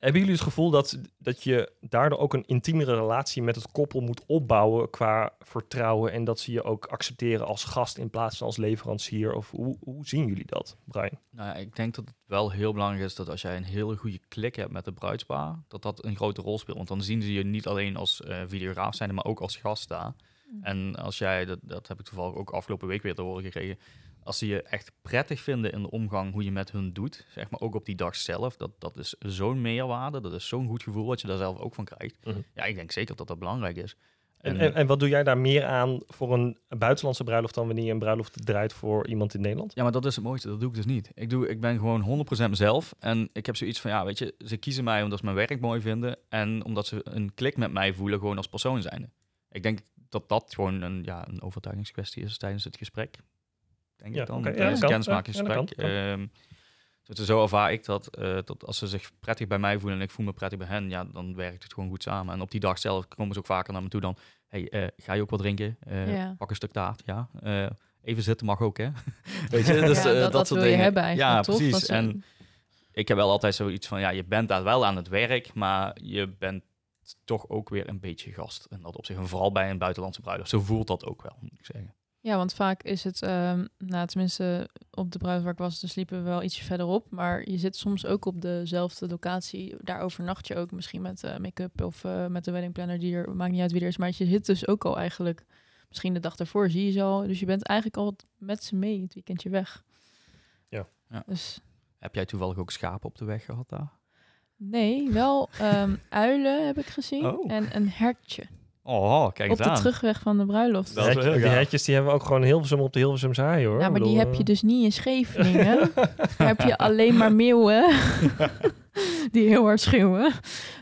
hebben jullie het gevoel dat, dat je daardoor ook een intiemere relatie met het koppel moet opbouwen qua vertrouwen en dat ze je ook accepteren als gast in plaats van als leverancier? Of hoe, hoe zien jullie dat, Brian? nou ja, ik denk dat het wel heel belangrijk is dat als jij een hele goede klik hebt met de bruidspaar, dat dat een grote rol speelt. Want dan zien ze je niet alleen als eh, videograaf zijn, maar ook als gast daar. En als jij, dat, dat heb ik toevallig ook afgelopen week weer te horen gekregen, als ze je echt prettig vinden in de omgang hoe je met hun doet, zeg maar ook op die dag zelf, dat, dat is zo'n meerwaarde, dat is zo'n goed gevoel wat je daar zelf ook van krijgt. Mhm. Ja, ik denk zeker dat dat belangrijk is. En, en, en wat doe jij daar meer aan voor een buitenlandse bruiloft dan wanneer je een bruiloft draait voor iemand in Nederland? Ja, maar dat is het mooiste. Dat doe ik dus niet. Ik, doe, ik ben gewoon 100% mezelf. En ik heb zoiets van, ja, weet je, ze kiezen mij omdat ze mijn werk mooi vinden. En omdat ze een klik met mij voelen, gewoon als persoon zijnde. Ik denk dat dat gewoon een, ja, een overtuigingskwestie is tijdens het gesprek. Denk Ja, ik dan. ja, tijdens kennismakingsgesprek. Ja, Ehm, dus zo ervaar ik dat, eh, dat als ze zich prettig bij mij voelen en ik voel me prettig bij hen, ja, dan werkt het gewoon goed samen. En op die dag zelf komen ze ook vaker naar me toe dan, hey, eh, ga je ook wat drinken? Eh, Ja. Pak een stuk taart, ja. Eh, even zitten mag ook, hè? [laughs] Weet je, dus Ja, dat, dat, soort wil je dingen. hebben eigenlijk, Ja, toch? precies. En ik heb wel altijd zoiets van, ja, je bent daar wel aan het werk, maar je bent toch ook weer een beetje gast. En dat op zich, en vooral bij een buitenlandse bruiloft. Zo voelt dat ook wel, moet ik zeggen. Ja, want vaak is het, ehm nou tenminste op de bruiloft waar ik was, dan sliepen we wel ietsje verderop. Maar je zit soms ook op dezelfde locatie. Daar overnacht je ook misschien met eh, make-up of eh, met de wedding planner die er, maakt niet uit wie er is. Maar je zit dus ook al eigenlijk, misschien de dag ervoor zie je ze al. Dus je bent eigenlijk al met ze mee het weekendje weg. Ja. Ja. Dus Heb jij toevallig ook schapen op de weg gehad daar? nee, wel ehm, uilen heb ik gezien Oh. en een hertje. Oh, kijk op de aan. terugweg van de bruiloft. Dat is wel heel die gaaf. hetjes die hebben we ook gewoon Hilversum op de Hilversum Zaai, hoor. Ja, maar Ik die heb je eh, dus niet in Scheveningen. [laughs] Daar heb je alleen maar meeuwen [laughs] [laughs] die heel hard schreeuwen.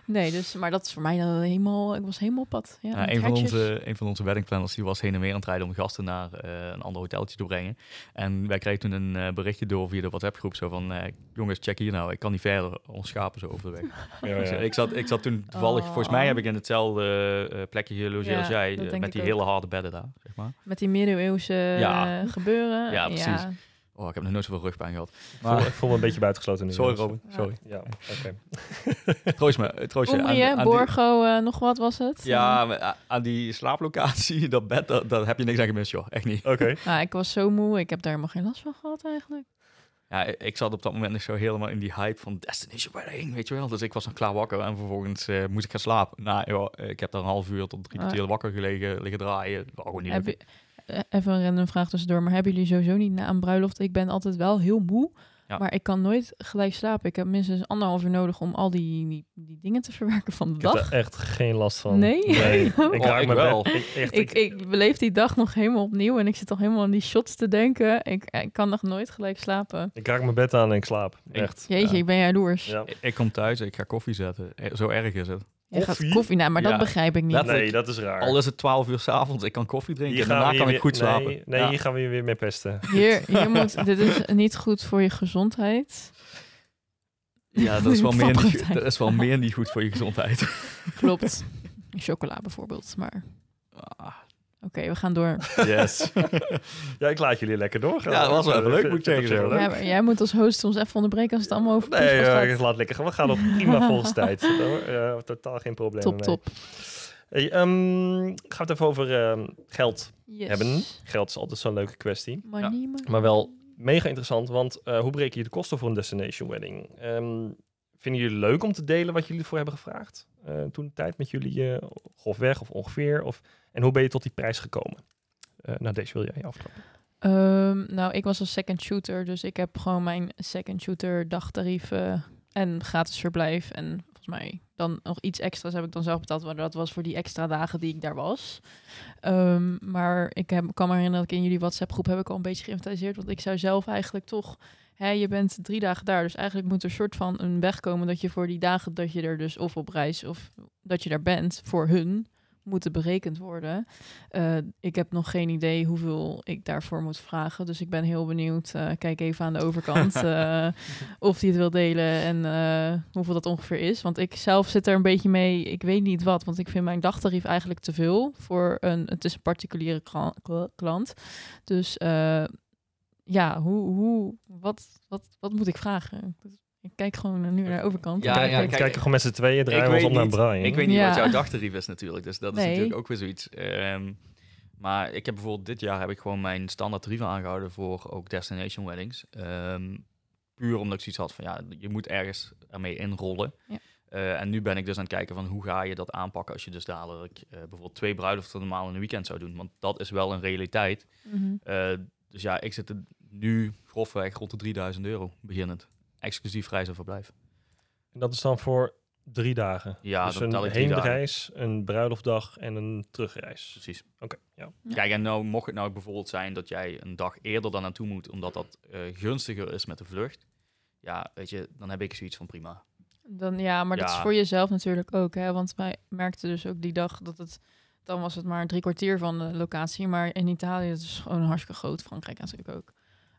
Nee, dus, maar dat is voor mij dan helemaal... Ik was helemaal op pad. Ja, een, van onze, een van onze weddingplanners die was heen en weer aan het rijden om gasten naar eh, een ander hoteltje te brengen. En wij kregen toen een eh, berichtje door via de WhatsApp groep zo van, eh, jongens check hier nou, ik kan niet verder, ons schapen zo over de weg. [laughs] ja, Dus, ja. eh, ik, zat, ik zat toen toevallig, volgens mij Oh. heb ik in hetzelfde eh, plekje gelogeerd Ja, als jij, met die ook. hele harde bedden daar, zeg maar. Met die middeleeuwse Ja. gebeuren. Ja, precies. Oh, ik heb nog nooit zoveel rugpijn gehad. Ik voel, Maar, ik voel me een beetje buitengesloten nu. sorry jongens. Robin, Ja. sorry. Ja, oké. [laughs] Troost me, troost je. aan- die- Borgo, eh, nog wat was het? Ja, ah, aan die slaaplocatie, [laughs] dat bed, daar, daar heb je niks aan gemist, joh. Echt niet. Oké. Nou, ik was zo moe. Ik heb daar helemaal geen last van gehad eigenlijk. Ja, ik- zat op dat moment nog zo helemaal in die hype van Destination Wedding, weet je wel. Dus ik was nog klaar wakker en vervolgens eh, moest ik gaan slapen. Nou, joh, ik heb daar een half uur tot drie kwartier wakker gelegen, liggen draaien. Gewoon niet Heb je, eh, even een random vraag tussendoor. Maar hebben jullie sowieso niet na een bruiloft? Ik ben altijd wel heel moe. Ja. Maar ik kan nooit gelijk slapen. Ik heb minstens anderhalf uur nodig om al die, die, die dingen te verwerken van de Ik heb dag. er echt geen last van. Nee? [laughs] ik Oh, raak ik mijn wel. bed. Ik, echt, Ik, ik beleef die dag nog helemaal opnieuw en ik zit al helemaal aan die shots te denken. Ik, ik kan nog nooit gelijk slapen. ik raak mijn bed aan en ik slaap. Ik- Echt. Jeetje, Ja. ik ben jaloers. Ja. Ik, ik kom thuis, ik ga koffie zetten. Eh, Zo erg is het. Je gaat Koffie? koffie, maar dat Ja. begrijp ik niet. Nee, dat is raar. Al is het 12 uur s'avonds, ik kan koffie drinken Hier en daarna kan ik goed slapen. Nee, Ja. hier gaan we je weer mee pesten. Hier, [laughs] hier moet, dit is niet goed voor je gezondheid. Ja, dat is, [laughs] wel meer niet, dat is wel meer niet goed voor je gezondheid. Klopt. Chocola bijvoorbeeld. Maar Ah, oké, we gaan door. yes. [laughs] Ja, ik laat jullie lekker doorgaan. Ja, dat was wel even leuk, moet ik zeggen, zo. Leuk. Ja, maar jij moet als host ons even onderbreken als het allemaal over Nee, podcast ja, gaat. ik laat lekker gaan. We gaan op prima [laughs] volgens tijd. Eh, totaal geen probleem. Top, top. Hey, ehm, gaan we het even over ehm, geld Yes. hebben. Geld is altijd zo'n leuke kwestie. Money, money. Maar wel mega interessant, want eh, hoe breken je de kosten voor een destination wedding? Ehm, vinden jullie leuk om te delen wat jullie ervoor hebben gevraagd? eh, toen de tijd met jullie eh grofweg of ongeveer? Of, en hoe ben je tot die prijs gekomen? Eh nou, deze wil jij aftrappen. Ehm, nou, ik was een second shooter, dus ik heb gewoon mijn second shooter dagtarieven en gratis verblijf. En volgens mij dan nog iets extra's heb ik dan zelf betaald, maar dat was voor die extra dagen die ik daar was. Ehm, maar ik heb, kan me herinneren dat ik in jullie WhatsApp groep heb ik al een beetje geïnventariseerd, want ik zou zelf eigenlijk toch, hè, je bent drie dagen daar, dus eigenlijk moet er soort van een weg komen dat je voor die dagen dat je er dus of op reis of dat je daar bent voor hun moeten berekend worden. Eh, ik heb nog geen idee hoeveel ik daarvoor moet vragen. Dus ik ben heel benieuwd. Eh, kijk even aan de overkant [laughs] eh, of die het wil delen en hoeveel dat ongeveer is. Want ik zelf zit er een beetje mee. Ik weet niet wat, want ik vind mijn dagtarief eigenlijk te veel voor een. Het is een particuliere kla- kla- klant. Dus ja, hoe, hoe, wat, wat, wat moet ik vragen? Ik kijk gewoon nu naar de overkant. Ja, Kijk, ja, kijk, gewoon met z'n tweeën, draaien ons om naar Brian. Ik weet niet Ja. wat jouw dagtarief is natuurlijk, dus dat is Nee. natuurlijk ook weer zoiets. Ehm, maar ik heb bijvoorbeeld dit jaar heb ik gewoon mijn standaard tarieven aangehouden voor ook destination weddings. Ehm, puur omdat ik zoiets had van ja, je moet ergens ermee inrollen. Ja. Eh, en nu ben ik dus aan het kijken van hoe ga je dat aanpakken als je dus dadelijk eh, bijvoorbeeld twee bruiloften normaal in een weekend zou doen. Want dat is wel een realiteit. Mhm. Eh, dus ja, ik zit er nu grofweg rond de 3000 euro beginnend. Exclusief reis en verblijf. En dat is dan voor drie dagen. Ja, dus een ik drie dagen. heenreis, een bruiloftdag en een terugreis. Precies. Oké, ja. Ja. Kijk, en nou mocht het nou bijvoorbeeld zijn dat jij een dag eerder dan naartoe moet, omdat dat eh, gunstiger is met de vlucht. Ja, weet je, dan heb ik zoiets van prima. Dan, ja, maar dat is voor jezelf natuurlijk ook. Hè? Want wij merkten dus ook die dag dat het... Dan was het maar drie kwartier van de locatie. Maar in Italië, het is gewoon hartstikke groot. Frankrijk natuurlijk ook.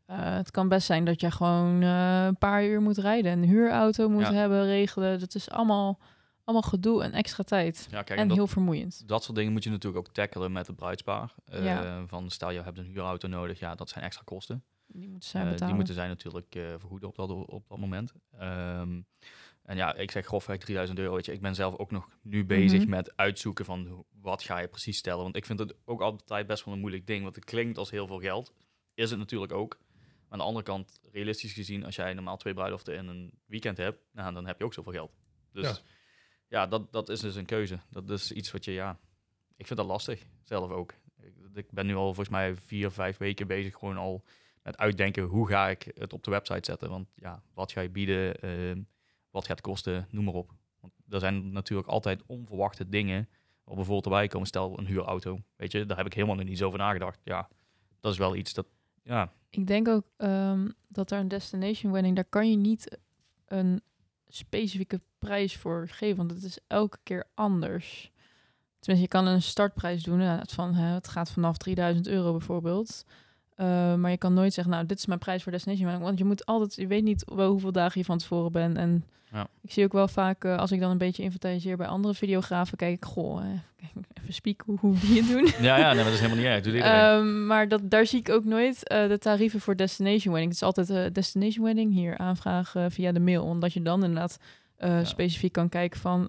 Eh, het kan best zijn dat je gewoon eh, een paar uur moet rijden. Een huurauto moet Ja. hebben, regelen. Dat is allemaal, allemaal gedoe en extra tijd. Ja, kijk, en dat, heel vermoeiend. dat soort dingen moet je natuurlijk ook tackelen met het bruidspaar. Eh, Ja. Van stel je hebt een huurauto nodig, ja, dat zijn extra kosten. Die moeten zij Eh, betalen. die moeten zij natuurlijk vergoeden op dat, op dat moment. Ehm, en ja, ik zeg grofweg 3000 euro. Weet je. Ik ben zelf ook nog nu bezig Mhm. met uitzoeken van wat ga je precies stellen. Want ik vind het ook altijd best wel een moeilijk ding. Want het klinkt als heel veel geld. Is het natuurlijk ook. Aan de andere kant, realistisch gezien, als jij normaal twee bruiloften in een weekend hebt, nou, dan heb je ook zoveel geld. Dus Ja. ja, dat, dat is dus een keuze. Dat is iets wat je, ja, ik vind dat lastig zelf ook. Ik, ik ben nu al volgens mij vier, vijf weken bezig gewoon al met uitdenken hoe ga ik het op de website zetten. Want ja, wat ga je bieden, ehm, wat gaat het kosten, noem maar op. Want er zijn natuurlijk altijd onverwachte dingen waar bijvoorbeeld erbij komen. Stel een huurauto, weet je, daar heb ik helemaal nog niet zo over nagedacht. Ja, dat is wel iets dat, ja, Ik denk ook ehm, dat er een destination wedding, daar kan je niet een specifieke prijs voor geven, want het is elke keer anders. Tenminste, je kan een startprijs doen, eh, van, hè, het gaat vanaf 3000 euro bijvoorbeeld. Eh, maar je kan nooit zeggen, nou, dit is mijn prijs voor destination wedding, want je moet altijd, je weet niet wel hoeveel dagen je van tevoren bent. En Ja. ik zie ook wel vaak, eh, als ik dan een beetje inventariseer bij andere videografen, kijk ik, goh, [laughs] kijk, even spieken hoe, hoe die het doen. [laughs] ja, ja nee, maar dat is helemaal niet erg. Doe. Ehm, maar dat, daar zie ik ook nooit eh, de tarieven voor destination wedding. Het is altijd destination wedding hier aanvragen via de mail. Omdat je dan inderdaad Ja. specifiek kan kijken van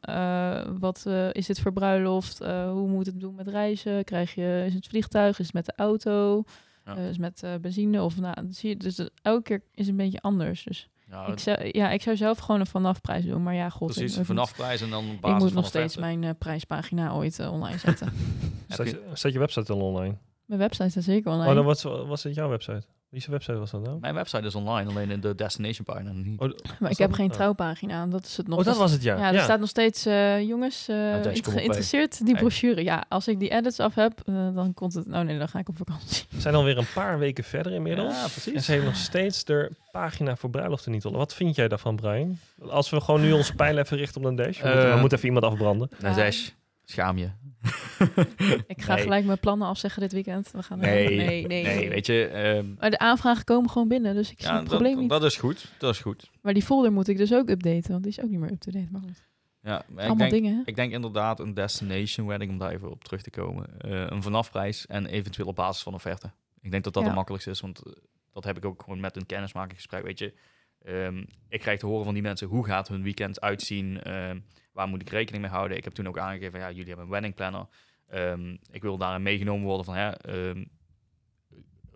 wat is dit voor bruiloft? Hoe moet het doen met reizen? Krijg je, is het vliegtuig? Is het met de auto? Ja. Eh, is het met eh, benzine? Of nou, zie je, dus dat- elke keer is een beetje anders. Dus ja, ik, zou, ja, ik zou zelf gewoon een vanafprijs doen. Maar ja, god. precies, ik, vanaf prijs en dan basis ik moet van nog steeds mijn eh, prijspagina ooit online zetten. [laughs] Staat je- staat je website dan online? mijn website staat zeker online. Oh, dan was, was het jouw website? Wie zijn website was dat nou? Mijn website is online, alleen in de destination pagina niet. Oh, Maar ik heb geen oh. trouwpagina, dat is het nog. oh, dat was het, ja. ja, er staat nog steeds, eh, jongens, eh, op, geïnteresseerd, die brochure. Ja, als ik die edits af heb, eh, dan komt het... Oh nee, dan ga ik op vakantie. We zijn alweer een paar weken verder inmiddels. Ja, En precies. ze heeft nog steeds de pagina voor bruiloften niet onder. Wat vind jij daarvan, Brian? Als we gewoon nu onze pijl even richten op de dash. We, moeten, we moeten even iemand afbranden. Nee, Dash, schaam je. [laughs] Ik ga Nee. gelijk mijn plannen afzeggen dit weekend. We gaan Nee, [laughs] nee, nee. nee, weet je. ehm, Maar de aanvragen komen gewoon binnen, dus ik zie ja, het probleem dat, niet. dat is goed. Dat is goed. Maar die folder moet ik dus ook updaten, want die is ook niet meer up-to-date. Maar goed, Ja, maar ik allemaal denk, dingen, hè? ik denk inderdaad een destination wedding, om daar even op terug te komen. Eh, een vanafprijs en eventueel op basis van offerte. Ik denk dat dat Ja. het makkelijkste is, want eh, dat heb ik ook gewoon met een kennismakingsgesprek, weet je. Ehm, ik krijg te horen van die mensen, hoe gaat hun weekend uitzien? Ehm, waar moet ik rekening mee houden? Ik heb toen ook aangegeven, ja, jullie hebben een wedding planner. Ehm, ik wil daarin meegenomen worden van, hè, ehm,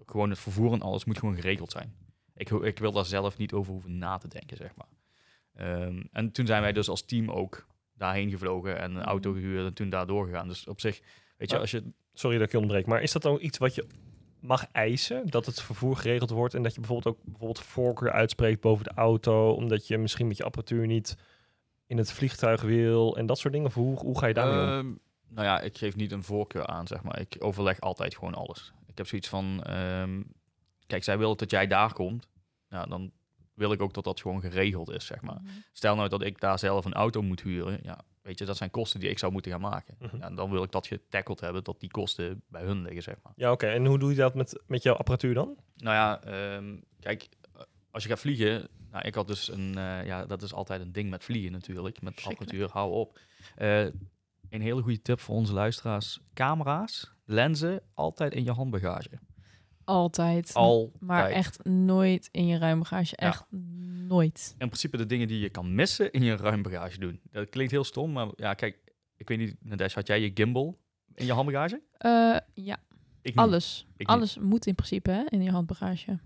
gewoon het vervoer en alles moet gewoon geregeld zijn. Ik, ik wil daar zelf niet over hoeven na te denken, zeg maar. Ehm, en toen zijn wij dus als team ook daarheen gevlogen en een auto gehuurd en toen daar doorgegaan. Dus op zich, weet je, als je... Sorry dat ik je onderbreek. Maar is dat dan iets wat je mag eisen? Dat het vervoer geregeld wordt en dat je bijvoorbeeld ook bijvoorbeeld voorkeur uitspreekt boven de auto, omdat je misschien met je apparatuur niet in het vliegtuig wil en dat soort dingen? Of hoe, hoe ga je daarmee om? Ehm, nou ja, ik geef niet een voorkeur aan, zeg maar. Ik overleg altijd gewoon alles. Ik heb zoiets van, ehm, kijk, zij wil dat jij daar komt. Nou, dan wil ik ook dat dat gewoon geregeld is, zeg maar. Stel nou dat ik daar zelf een auto moet huren, ja, weet je, dat zijn kosten die ik zou moeten gaan maken. Mhm. Ja, dan wil ik dat getackled hebben, dat die kosten bij hun liggen, zeg maar. Ja, oké. En hoe doe je dat met, met jouw apparatuur dan? Nou ja, ehm, kijk, eh, als je gaat vliegen, nou, ik had dus een, eh, ja, dat is altijd een ding met vliegen natuurlijk, met apparatuur, hou op. Eh, een hele goede tip voor onze luisteraars, camera's, lenzen, altijd in je handbagage. Altijd. Altijd. Maar echt nooit in je ruimbagage. Ja. Echt nooit. In principe de dingen die je kan missen in je ruim bagage doen. Dat klinkt heel stom, maar ja, kijk, ik weet niet, Nadesh, had jij je gimbal in je handbagage? Eh, ja, Ik alles. Ik. Alles moet in principe hè, in je handbagage.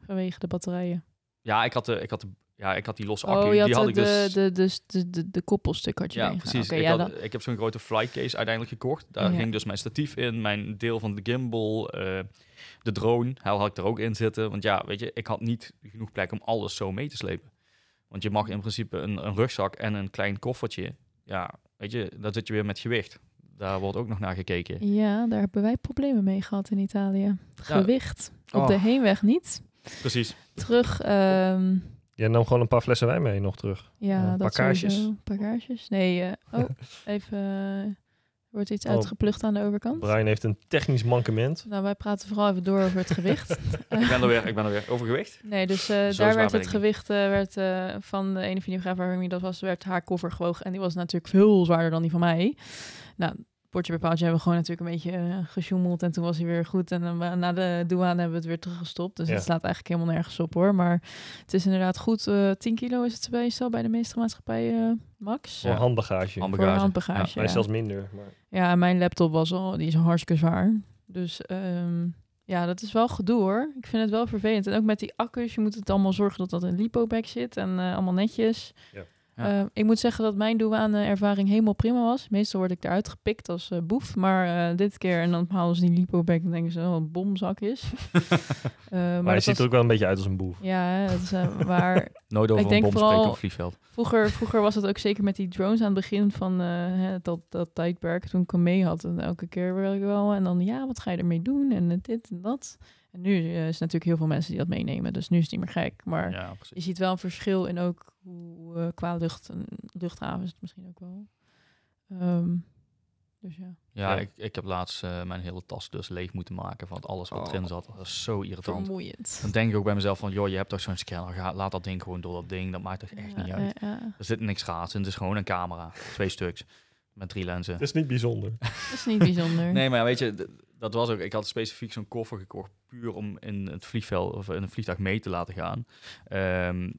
Vanwege de batterijen. Ja, ik had, de, ik had, de, ja, ik had die losse accu, Oh, had die had de, ik dus... de, de, de, de, de koppelstuk had je Ja, precies. Ik, ja, had, dat- ik heb zo'n grote flycase uiteindelijk gekocht. Daar Ja. ging dus mijn statief in, mijn deel van de gimbal, eh, de drone, hij had ik er ook in zitten. Want ja, weet je, ik had niet genoeg plek om alles zo mee te slepen. Want je mag in principe een, een rugzak en een klein koffertje. Ja, weet je, dan zit je weer met gewicht. Daar wordt ook nog naar gekeken. ja, daar hebben wij problemen mee gehad in Italië. Gewicht. Op Oh. de heenweg niet. Precies. Terug, ehm, Je nam gewoon een paar flessen wijn mee nog terug. ja, Eh, dat packages. sowieso. Packages. Nee, eh, oh, [laughs] even... Wordt iets Oh. uitgeplucht aan de overkant? Brian heeft een technisch mankement. Nou, wij praten vooral even door over het [laughs] gewicht. Ik ben er weer, ik ben er weer. Overgewicht? Nee, dus eh, daar werd het gewicht eh, werd, eh, van de ene videograaf waarmee dat was, werd haar koffer gewogen. En die was natuurlijk veel zwaarder dan die van mij. Nou, potje bij paaltje hebben we gewoon natuurlijk een beetje eh, gesjoemeld. En toen was hij weer goed. En dan, eh, na de douane hebben we het weer teruggestopt. Dus Ja. het slaat eigenlijk helemaal nergens op hoor. Maar het is inderdaad goed. eh 10 kilo is het meestal bij de meeste maatschappijen max. Voor Ja. handbagage. Handbagage. Voor handbagage. Hij ja. zelfs minder. Maar... Ja, en mijn laptop was al, die is hartstikke zwaar. Dus ehm, ja, dat is wel gedoe hoor. Ik vind het wel vervelend. En ook met die accu's, je moet het allemaal zorgen dat dat in lipo-bag zit en eh, allemaal netjes. Ja. Ja. Eh, ik moet zeggen dat mijn douane-ervaring helemaal prima was. Meestal word ik eruit gepikt als eh, boef. Maar eh, dit keer, en dan halen ze die lipo-bag en denken ze, oh, een bomzak is. [laughs] Eh, Maar, maar hij dat ziet er ook wel een beetje uit als een boef. Ja, is waar. [laughs] Nooit over Ik een denk bom vooral- spreken op vliegveld. Vroeger, vroeger was het ook zeker met die drones aan het begin van eh, hè, dat, dat tijdperk toen ik hem mee had. En elke keer wil ik wel. En dan, ja, wat ga je ermee doen? En dit en dat. En nu is natuurlijk heel veel mensen die dat meenemen. Dus nu is het niet meer gek. Maar Ja, je ziet wel een verschil in ook hoe eh, qua lucht en luchthaven is het misschien ook wel. Ehm, dus ja. Ja, Ja. ik, ik heb laatst eh, mijn hele tas dus leeg moeten maken van alles wat Oh. erin zat. Dat is zo irritant. Vermoeiend. Dan denk ik ook bij mezelf van, joh, je hebt toch zo'n scanner, ga, laat dat ding gewoon door dat ding. Dat maakt toch echt Ja, niet uit. ja, ja. Er zit niks raars in, het is gewoon een camera. Twee stuks. Met drie lenzen. Het is niet bijzonder. [laughs] Dat is niet bijzonder. Nee, maar ja, weet je, dat was ook. Ik had specifiek zo'n koffer gekocht, puur om in het vliegveld of in een vliegtuig mee te laten gaan. Ehm,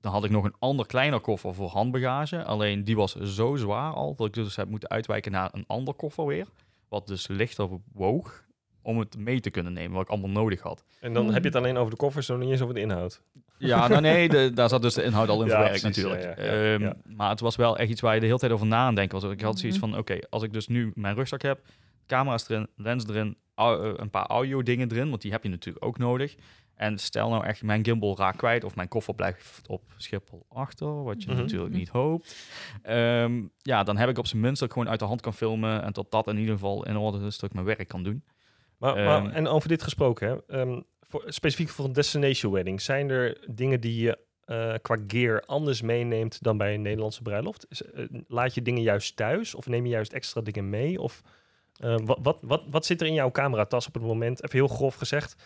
dan had ik nog een ander kleiner koffer voor handbagage. Alleen die was zo zwaar al dat ik dus heb moeten uitwijken naar een ander koffer weer. Wat dus lichter woog om het mee te kunnen nemen, wat ik allemaal nodig had. En dan Hmm. heb je het alleen over de koffers, zo niet eens over de inhoud. Ja, nou nee, [laughs] de, daar zat dus de inhoud al in Ja, verwerkt precies, natuurlijk. ja, ja, ja, Ehm, ja. Maar het was wel echt iets waar je de hele tijd over na aan denken was. Ik had zoiets Mhm. van, oké, als ik dus nu mijn rugzak heb, camera's erin, lens erin, eh, een paar audio dingen erin, want die heb je natuurlijk ook nodig. En stel nou echt, mijn gimbal raakt kwijt of mijn koffer blijft op Schiphol achter, wat je Mhm. natuurlijk niet hoopt. Ehm, ja, dan heb ik op zijn minst dat ik gewoon uit de hand kan filmen en tot dat in ieder geval in orde is, dat ik mijn werk kan doen. Maar, Ehm. maar, en over dit gesproken, hè, ehm, voor, specifiek voor een destination wedding, zijn er dingen die je eh, qua gear anders meeneemt dan bij een Nederlandse bruiloft? Is, eh, laat je dingen juist thuis of neem je juist extra dingen mee? Of eh, wat, wat, wat, wat zit er in jouw cameratas op het moment? Even heel grof gezegd.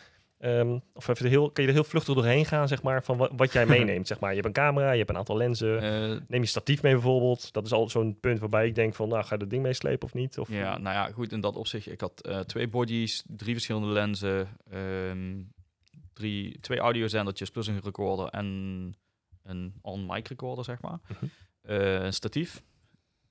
Ehm, of even heel, kun je er heel vluchtig doorheen gaan, zeg maar, van wat, wat jij [laughs] meeneemt? zeg maar. Je hebt een camera, je hebt een aantal lenzen. Eh, Neem je statief mee bijvoorbeeld? Dat is al zo'n punt waarbij ik denk van, nou, ga je dat ding meeslepen of niet? Of, Ja, nou ja, goed, in dat opzicht. Ik had eh, twee bodies, drie verschillende lenzen, ehm, drie, twee audiozendertjes plus een recorder en een on-mic recorder, zeg maar. Mhm. Eh, een statief,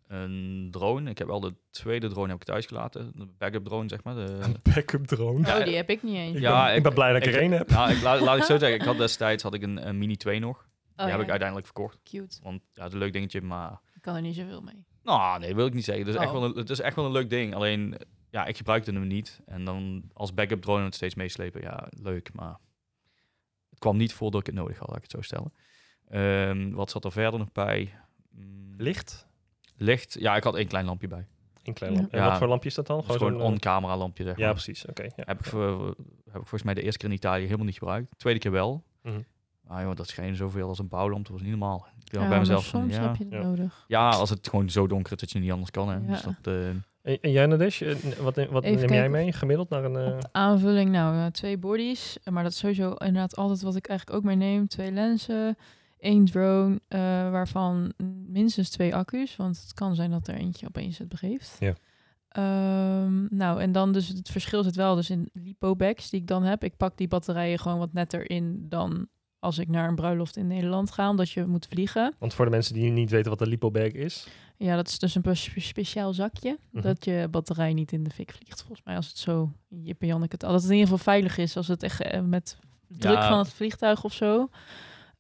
een drone. Ik heb wel de tweede drone heb ik thuis gelaten, de backup drone, zeg maar. De, [laughs] backup drone. Oh, die heb ik niet eens. Ik, Ja, ben, ik ik- ben blij dat ik, ik- er één heb. nou, ik, laat, laat ik zo [laughs] zeggen, ik had destijds had ik een, een Mini 2 nog. Die Oh, heb ja. ik uiteindelijk verkocht, Cute. want ja, het is een leuk dingetje, maar... Ik kan er niet zoveel mee. Nou, nee, wil ik niet zeggen. Het is, echt Oh. wel een, het is echt wel een leuk ding. Alleen, ja, ik gebruikte hem niet. En dan als backup drone het steeds meeslepen. Ja, leuk, maar het kwam niet voor dat ik het nodig had, laat ik het zo stellen. Ehm, wat zat er verder nog bij? Mm, Licht? Licht. Ja, ik had één klein lampje bij. Een klein Ja. lamp. En wat voor lampje is dat dan? Dus gewoon een zo'n, eh, on-camera lampje, zeg maar. Ja, precies. Oké. ja. Heb ik, voor, heb ik volgens mij de eerste keer in Italië helemaal niet gebruikt. Tweede keer wel. Mhm. Maar joh, dat scheen zoveel als een bouwlamp. Dat was niet normaal. Ik Ja, bij mezelf van, ja, heb je het Ja. nodig. ja, als het gewoon zo donker is dat je niet anders kan. Hè. Ja. Dus dat, eh, En, en jij, Nadesh, eh, wat, neem- wat Even neem jij mee gemiddeld naar een... eh, aanvulling, nou, eh, twee bodies. Eh, Maar dat is sowieso inderdaad altijd wat ik eigenlijk ook meeneem. Twee lenzen, één drone, eh, waarvan minstens twee accu's. Want het kan zijn dat er eentje opeens het begeeft. Ja. Ehm, nou, en dan dus het verschil zit wel dus in lipo-bags die ik dan heb. Ik pak die batterijen gewoon wat netter in dan als ik naar een bruiloft in Nederland ga, omdat je moet vliegen. want voor de mensen die niet weten wat een lipobag is. Ja, dat is dus een spe- speciaal zakje. Mhm. Dat je batterij niet in de fik vliegt. Volgens mij als het zo, Jip en Janneke het, dat het in ieder geval veilig is. Als het echt eh, met druk Ja. van het vliegtuig of zo.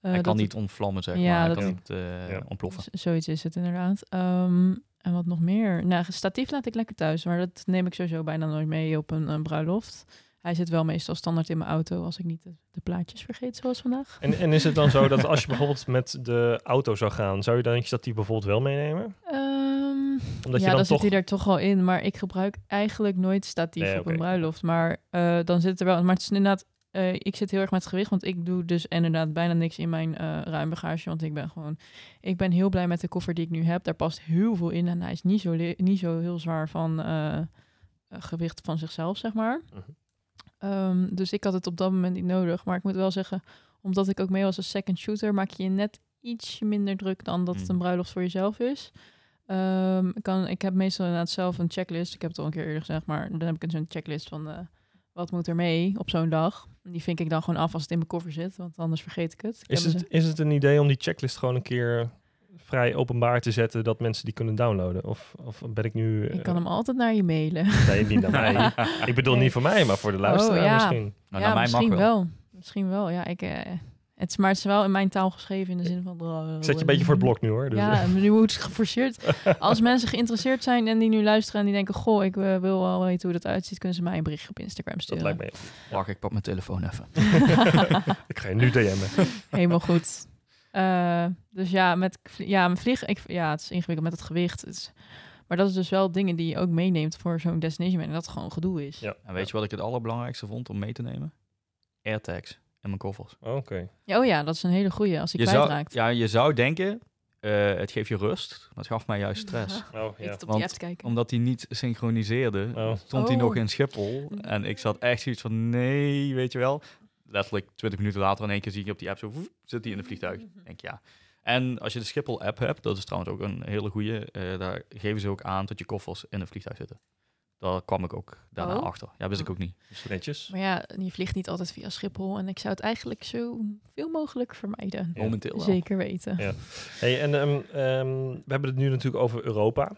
Eh, hij kan niet ontvlammen, zeg Ja, maar. Hij dat- kan niet eh, Ja. ontploffen. Z- Zoiets is het inderdaad. Ehm, en wat nog meer? Nou, statief laat ik lekker thuis. Maar dat neem ik sowieso bijna nooit mee op een, een bruiloft. Hij zit wel meestal standaard in mijn auto als ik niet de, de plaatjes vergeet zoals vandaag. En, en is het dan zo dat als je bijvoorbeeld met de auto zou gaan, zou je dan je statief bijvoorbeeld wel meenemen? Ehm, Omdat ja, je dan, dan toch... zit hij er toch al in. Maar ik gebruik eigenlijk nooit statief Nee, op een bruiloft. Maar eh, dan zit er wel... Maar het is inderdaad eh, ik zit heel erg met het gewicht, want ik doe dus inderdaad bijna niks in mijn eh ruim bagage. Want ik ben gewoon, ik ben heel blij met de koffer die ik nu heb. Daar past heel veel in en hij is niet zo, niet zo heel zwaar van eh, gewicht van zichzelf, zeg maar. Mhm. Ehm, dus ik had het op dat moment niet nodig. Maar ik moet wel zeggen, omdat ik ook mee was als second shooter, maak je je net ietsje minder druk dan dat het een Mm. bruiloft voor jezelf is. Ehm, ik, kan, ik heb meestal inderdaad zelf een checklist. Ik heb het al een keer eerder gezegd, maar dan heb ik zo'n checklist van wat moet er mee op zo'n dag. En Die vink ik dan gewoon af als het in mijn koffer zit, want anders vergeet ik het. Ik Is het, is het een idee om die checklist gewoon een keer vrij openbaar te zetten, dat mensen die kunnen downloaden? Of, of ben ik nu... ik eh, kan hem altijd naar je mailen. [laughs] Nee, niet naar mij. [laughs] ik bedoel Nee. niet voor mij, maar voor de luisteraar Oh, ja. misschien. Nou, ja, naar mij mag misschien wel. wel. Misschien wel, ja. Ik, eh, het, is- maar het is wel in mijn taal geschreven in de zin van... Ik zet je een beetje voor het blok nu hoor. Dus, Ja, nu moet het geforceerd. [laughs] Als mensen geïnteresseerd zijn en die nu luisteren en die denken... Goh, ik eh, wil wel weten hoe dat uitziet... kunnen ze mij een berichtje op Instagram dat sturen. lijkt me. Wacht, ik pak mijn telefoon even. [laughs] [laughs] ik ga je nu DM'en. Helemaal goed. Eh, dus ja, met ja, mijn vliegen... Ik, ja, het is ingewikkeld met het gewicht. Het is- maar dat is dus wel dingen die je ook meeneemt voor zo'n destination. En dat het gewoon gedoe is. Ja. En weet je wat ik het allerbelangrijkste vond om mee te nemen? Airtags in mijn koffers. Oké. Ja, Oh ja, dat is een hele goeie als hij Je zou, kwijtraakt. ja, je zou denken, eh, het geeft je rust. Maar het gaf mij juist stress. [laughs] Oh, Ik ja. zit op Want die app te kijken. Omdat hij niet synchroniseerde, Oh. stond hij Oh. nog in Schiphol. En ik zat echt zoiets van, nee, weet je wel. Letterlijk 20 minuten later in één keer zie je op die app zo, zit hij in het vliegtuig. Denk ja. En als je de Schiphol-app hebt, dat is trouwens ook een hele goede, eh, daar geven ze ook aan dat je koffers in het vliegtuig zitten. Daar kwam ik ook daarna Oh. achter. Ja, wist ik ook niet. Dus netjes. Maar ja, je vliegt niet altijd via Schiphol. En ik zou het eigenlijk zo veel mogelijk vermijden. Ja. Momenteel wel. Zeker weten. Ja. Hey, en ehm, ehm, we hebben het nu natuurlijk over Europa.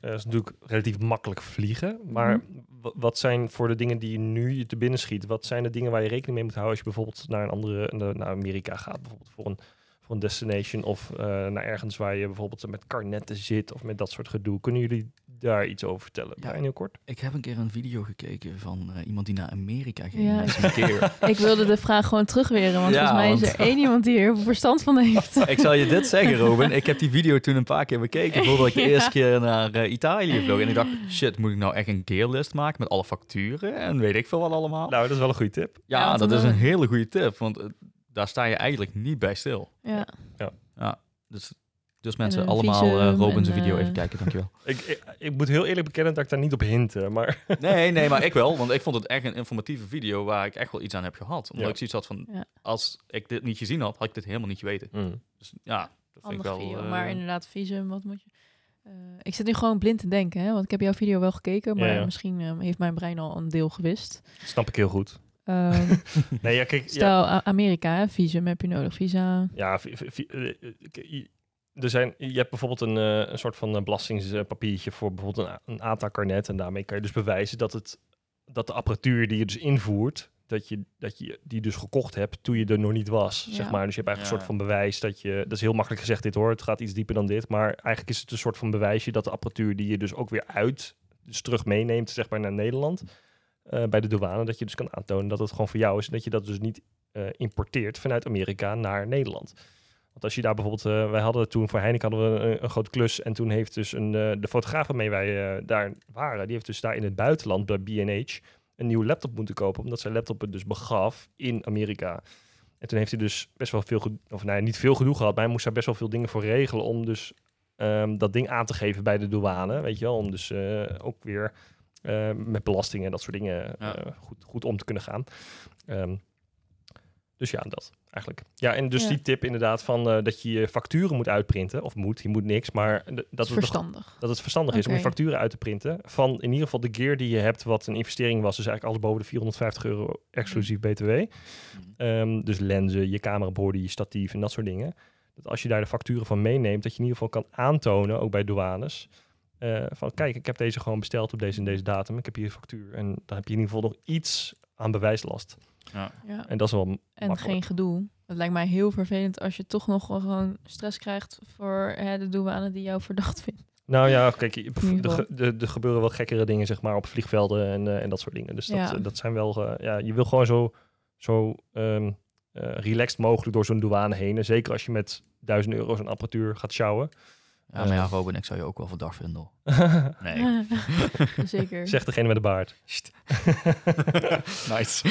Eh, dat is natuurlijk relatief makkelijk vliegen. Maar Mhm. wa- wat zijn voor de dingen die je nu je te binnen schiet, wat zijn de dingen waar je rekening mee moet houden als je bijvoorbeeld naar een andere, naar naar Amerika gaat, bijvoorbeeld voor een, voor een destination of eh, naar ergens waar je bijvoorbeeld met karnetten zit of met dat soort gedoe. Kunnen jullie daar iets over vertellen? Ja. Ja. heel kort. Ik heb een keer een video gekeken van eh, iemand die naar Amerika ging. Ja. [laughs] keer. Ik wilde de vraag gewoon terugweren. Want Ja, volgens mij is er één iemand die er heel veel verstand van heeft. [laughs] ik zal je dit zeggen, [laughs] Robin. Ik heb die video toen een paar keer bekeken voordat ik de Ja. eerste keer naar eh, Italië vloog. En ik dacht, shit, moet ik nou echt een gearlist maken met alle facturen en weet ik veel wat allemaal? Nou, dat is wel een goede tip. ja, Ja, dat is een hele goede tip, want eh, daar sta je eigenlijk niet bij stil. Ja. Ja, dus, dus mensen een allemaal eh Robin's en, video eh, even kijken, dankjewel. [laughs] Ik, ik, ik moet heel eerlijk bekennen dat ik daar niet op hinte, maar [laughs] Nee, nee, maar ik wel. Want ik vond het echt een informatieve video waar ik echt wel iets aan heb gehad. Omdat Ja. ik zoiets had van, Ja. als ik dit niet gezien had, had ik dit helemaal niet geweten. Mm. Dus ja, dat vind ik wel... video. eh, Maar inderdaad, visum, wat moet je... Eh, ik zit nu gewoon blind te denken, hè? want ik heb jouw video wel gekeken, maar Ja, ja. misschien eh, heeft mijn brein al een deel gewist. snap ik heel goed. Ehm, [laughs] Nee, ja, kijk, ja, stel, Amerika, hè? visum heb je nodig, visa. Ja, vi- vi- vi- eh, eh, k- je- er zijn, je hebt bijvoorbeeld een, eh, een soort van eh, belastingspapiertje voor bijvoorbeeld een, ATA-karnet. En daarmee kan je dus bewijzen dat, het, dat de apparatuur die je dus invoert, dat je, dat je die dus gekocht hebt toen je er nog niet was. Ja. Zeg maar. Dus je hebt eigenlijk Ja. een soort van bewijs dat je, dat is heel makkelijk gezegd dit hoor, het gaat iets dieper dan dit. Maar eigenlijk is het een soort van bewijsje dat de apparatuur die je dus ook weer uit, dus terug meeneemt zeg maar naar Nederland, eh, bij de douane, dat je dus kan aantonen dat het gewoon voor jou is en dat je dat dus niet eh, importeert vanuit Amerika naar Nederland. Want als je daar bijvoorbeeld, eh, wij hadden toen voor Heineken hadden we een, een grote klus en toen heeft dus een, eh, de fotograaf waarmee wij eh, daar waren, die heeft dus daar in het buitenland bij B&H een nieuwe laptop moeten kopen, omdat zijn laptop het dus begaf in Amerika. En toen heeft hij dus best wel veel, of nee, niet veel gedoe gehad, maar hij moest daar best wel veel dingen voor regelen om dus ehm, dat ding aan te geven bij de douane, weet je wel, om dus ook weer met belastingen en dat soort dingen Ja. goed, goed om te kunnen gaan. Ehm, dus ja, dat eigenlijk. Ja, en dus Ja. die tip inderdaad van eh, dat je je facturen moet uitprinten. Of moet, je moet niks, maar dat, het, verstandig. dat het verstandig is om je facturen uit te printen. Van in ieder geval de gear die je hebt, wat een investering was. Dus eigenlijk alles boven de 450 euro exclusief BTW. Ehm, dus lenzen, je camerabody, je statief en dat soort dingen. Dat als je daar de facturen van meeneemt, dat je in ieder geval kan aantonen, ook bij douanes. eh, van kijk, ik heb deze gewoon besteld op deze en deze datum. Ik heb hier een factuur. En dan heb je in ieder geval nog iets aan bewijslast. Ja. Ja. En dat is wel En makkelijk. geen gedoe. Het lijkt mij heel vervelend als je toch nog wel gewoon stress krijgt voor hè, de douane die jou verdacht vindt. Nou ja, kijk, er, gebeuren wel gekkere dingen, zeg maar, op vliegvelden en, eh, en dat soort dingen. Dus dat, Ja. dat zijn wel, eh, ja, je wil gewoon zo, zo ehm, eh, relaxed mogelijk door zo'n douane heen. En zeker als je met duizend euro zo'n apparatuur gaat sjouwen. Ja, maar ja, Robin, ik zou je ook wel verdacht vinden. [laughs] Nee. [laughs] Zeker. Zegt degene met de baard. [laughs] nice.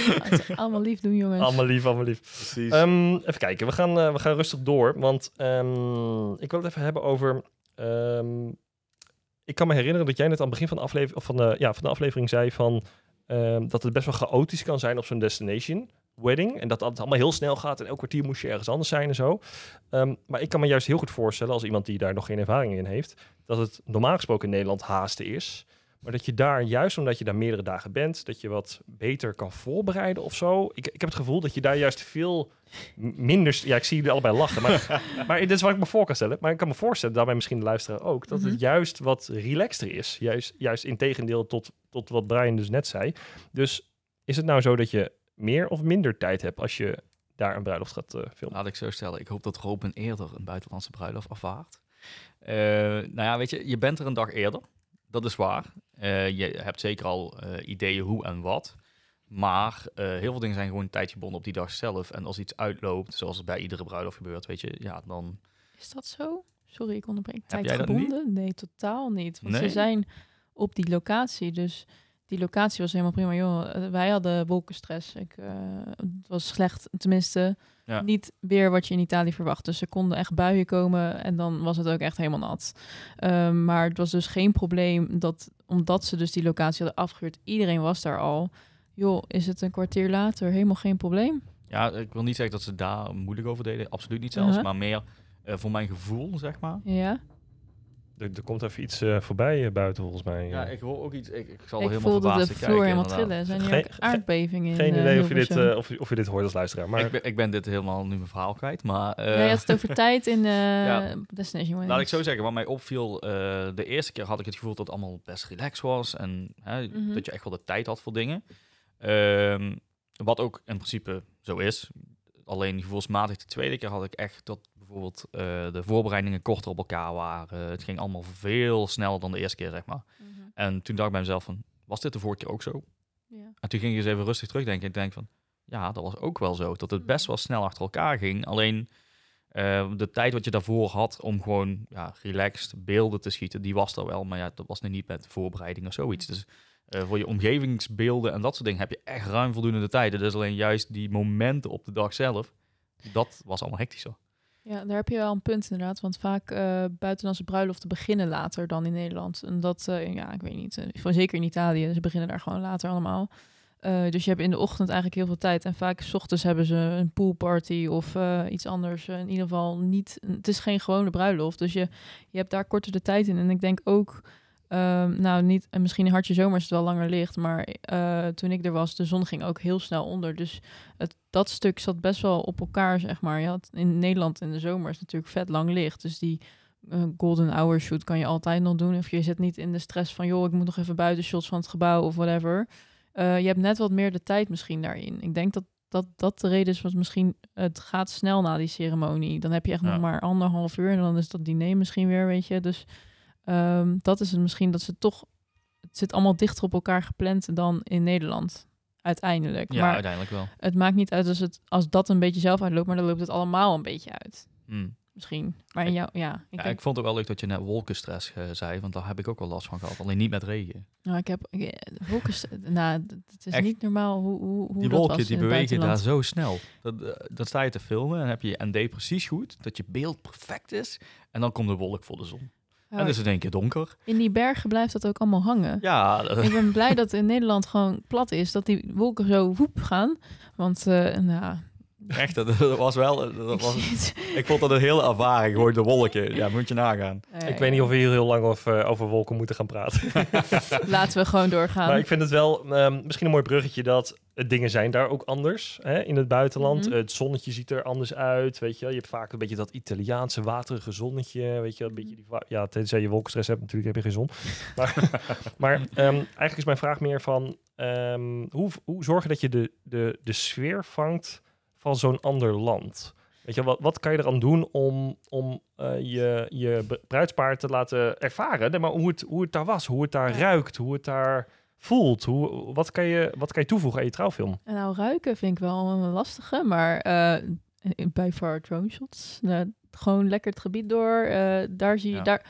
Allemaal lief doen, jongens. Allemaal lief, allemaal lief. Precies. Ehm, even kijken, we gaan, eh, we gaan rustig door. Want ehm, ik wil het even hebben over. ehm, ik kan me herinneren dat jij net aan het begin van de, aflever of van de, ja, van de aflevering zei van, ehm, dat het best wel chaotisch kan zijn op zo'n destination wedding. En dat het allemaal heel snel gaat en elk kwartier moest je ergens anders zijn en zo. Ehm, maar ik kan me juist heel goed voorstellen, als iemand die daar nog geen ervaring in heeft, dat het normaal gesproken in Nederland haasten is. Maar dat je daar, juist omdat je daar meerdere dagen bent, dat je wat beter kan voorbereiden of zo. Ik, ik heb het gevoel dat je daar juist veel minder... Ja, ik zie jullie allebei lachen, maar, [laughs] maar dit is wat ik me voor kan stellen. Maar ik kan me voorstellen, daarbij misschien de luisteraar ook, dat Mhm. het juist wat relaxter is. Juist, juist in tegendeel tot, tot wat Brian dus net zei. Dus is het nou zo dat je meer of minder tijd hebt als je daar een bruiloft gaat eh, filmen? Laat ik zo stellen. Ik hoop dat Robin eerder een buitenlandse bruiloft ervaart. Eh, nou ja, weet je, je bent er een dag eerder. Dat is waar. Eh, je hebt zeker al eh, ideeën hoe en wat. Maar eh, heel veel dingen zijn gewoon tijdgebonden op die dag zelf. En als iets uitloopt, zoals het bij iedere bruiloft gebeurt, weet je, ja, dan... Is dat zo? Sorry, ik onderbreek. Heb jij dat niet? Tijdgebonden? Nee, totaal niet. Want Nee? ze zijn op die locatie. Dus die locatie was helemaal prima. Joh, eh, wij hadden wolkenstress. Ik, eh, het was slecht. Tenminste, Ja. niet weer wat je in Italië verwacht. Dus er konden echt buien komen en dan was het ook echt helemaal nat. Ehm, maar het was dus geen probleem dat, omdat ze dus die locatie hadden afgehuurd, iedereen was daar al. Joh, is het een kwartier later helemaal geen probleem? Ja, ik wil niet zeggen dat ze daar moeilijk over deden. Absoluut niet zelfs. Uh-huh. Maar meer eh, voor mijn gevoel, zeg maar. Ja, Er, er komt even iets eh, voorbij eh, buiten volgens mij. Ja, Eh, ik hoor ook iets. Ik, ik zal ik helemaal voelde de verbaasd vloer kijken, helemaal trillen. Zijn Geen- ook aardbevingen in Geen idee of je, dit, eh, of, of je dit hoort als luisteraar. Maar Ik, ben, ik ben dit helemaal nu mijn verhaal kwijt. Maar eh, ja, je had het over [laughs] tijd in eh Ja. Destination laat ik zo zeggen, wat mij opviel, eh, de eerste keer had ik het gevoel dat het allemaal best relaxed was. En hè, Mhm. dat je echt wel de tijd had voor dingen. Ehm, wat ook in principe zo is. Alleen gevoelsmatig de tweede keer had ik echt dat bijvoorbeeld eh, de voorbereidingen korter op elkaar waren. Het ging allemaal veel sneller dan de eerste keer, zeg maar. Mhm. En toen dacht ik bij mezelf van, was dit de vorige keer ook zo? Ja. En toen ging ik eens even rustig terugdenken. Ik denk van, ja, dat was ook wel zo. Dat het best wel snel achter elkaar ging. Alleen eh, de tijd wat je daarvoor had om gewoon ja, relaxed beelden te schieten, die was er wel. Maar ja, dat was nu niet met voorbereiding of zoiets. Dus eh, voor je omgevingsbeelden en dat soort dingen heb je echt ruim voldoende de tijd. Dus alleen juist die momenten op de dag zelf, dat was allemaal hectischer. Ja, daar heb je wel een punt inderdaad. Want vaak eh buitenlandse bruiloften beginnen later dan in Nederland. En dat, eh, ja, ik weet niet. voor zeker in Italië, ze beginnen daar gewoon later allemaal. Dus je hebt in de ochtend eigenlijk heel veel tijd. En vaak s ochtends hebben ze een poolparty of iets anders. In ieder geval niet. Het is geen gewone bruiloft. Dus je, je hebt daar korter de tijd in. En ik denk ook. Ehm, nou, niet, en misschien in Hartje Zomer is het wel langer licht, maar eh, toen ik er was, de zon ging ook heel snel onder. Dus het, dat stuk zat best wel op elkaar, zeg maar. Je had in Nederland in de zomer is natuurlijk vet lang licht. Dus die eh, golden hour shoot kan je altijd nog doen. Of je zit niet in de stress van, joh, ik moet nog even buiten shots van het gebouw of whatever. Eh, je hebt net wat meer de tijd misschien daarin. Ik denk dat dat, dat de reden is, want misschien het gaat snel na die ceremonie. Dan heb je echt Ja. nog maar anderhalf uur en dan is dat diner misschien weer, weet je. Dus ehm, dat is het misschien dat ze toch... Het zit allemaal dichter op elkaar gepland dan in Nederland, uiteindelijk. Ja, maar uiteindelijk wel. het maakt niet uit als, het, als dat een beetje zelf uitloopt, maar dan loopt het allemaal een beetje uit. Hmm. Misschien. Maar in jou, ja. Ik, Ja, denk, ik vond het ook wel leuk dat je net wolkenstress eh, zei, want daar heb ik ook wel last van gehad. Alleen niet met regen. nou, ik heb ik, eh, wolkens, nou, het is Echt? niet normaal hoe, hoe, hoe die dat wolken was die bewegen daar zo snel. Dat, eh, dan sta je te filmen en heb je je ND precies goed, dat je beeld perfect is. En dan komt de wolk voor de zon. En dan is het in één keer donker. in die bergen blijft dat ook allemaal hangen. Ja, dat- Ik ben blij dat in Nederland gewoon plat is, dat die wolken zo woep gaan. Want, eh nou, echt, dat, dat was wel... Dat [laughs] ik, was, ik vond dat een hele ervaring, gewoon de wolken. Ja, moet je nagaan. Eh, ik weet niet of we hier heel lang over, over wolken moeten gaan praten. [laughs] Laten we gewoon doorgaan. Maar ik vind het wel ehm, misschien een mooi bruggetje dat dingen zijn daar ook anders hè, in het buitenland. Mhm. Eh, het zonnetje ziet er anders uit, weet je. Je hebt vaak een beetje dat Italiaanse waterige zonnetje, weet je. Een beetje die, ja, tenzij je wolkenstress hebt, natuurlijk heb je geen zon. [laughs] Maar, maar ehm, eigenlijk is mijn vraag meer van ehm, hoe, hoe zorgen dat je de, de, de sfeer vangt van zo'n ander land? Weet je, wat, wat kan je eraan doen om, om eh, je, je bruidspaar te laten ervaren? Nee, maar hoe het, hoe het daar was, hoe het daar ruikt, hoe het daar voelt. Hoe, wat, kan je, wat kan je toevoegen aan je trouwfilm? Nou, ruiken vind ik wel een lastige, maar eh, bij far drone shots, nou, gewoon lekker het gebied door. Eh, daar zie je, Ja. daar,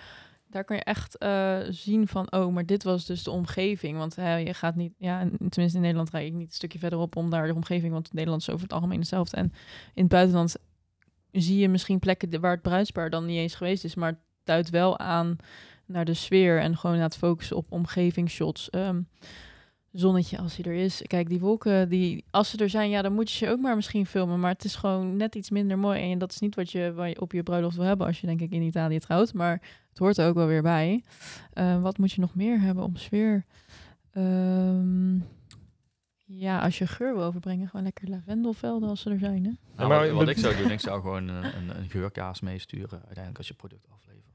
daar kan je echt eh, zien van, oh, maar dit was dus de omgeving. Want hè, je gaat niet, ja, en tenminste in Nederland rijd ik niet een stukje verderop om daar de omgeving, want Nederland is over het algemeen hetzelfde. En in het buitenland zie je misschien plekken waar het bruidspaar dan niet eens geweest is, maar het duidt wel aan naar de sfeer en gewoon naar het focussen op omgevingsshots. Ehm zonnetje als hij er is. Kijk, die wolken, die, als ze er zijn, ja, dan moet je ze ook maar misschien filmen. Maar het is gewoon net iets minder mooi. En dat is niet wat je, wat je op je bruiloft wil hebben als je denk ik in Italië trouwt. Maar het hoort er ook wel weer bij. Eh, wat moet je nog meer hebben om sfeer? Ehm, ja, als je geur wil overbrengen, gewoon lekker lavendelvelden als ze er zijn. Hè? Nou, maar wat, ik zou doen, ik zou [laughs] gewoon een, een, een geurkaas meesturen uiteindelijk als je product aflevert.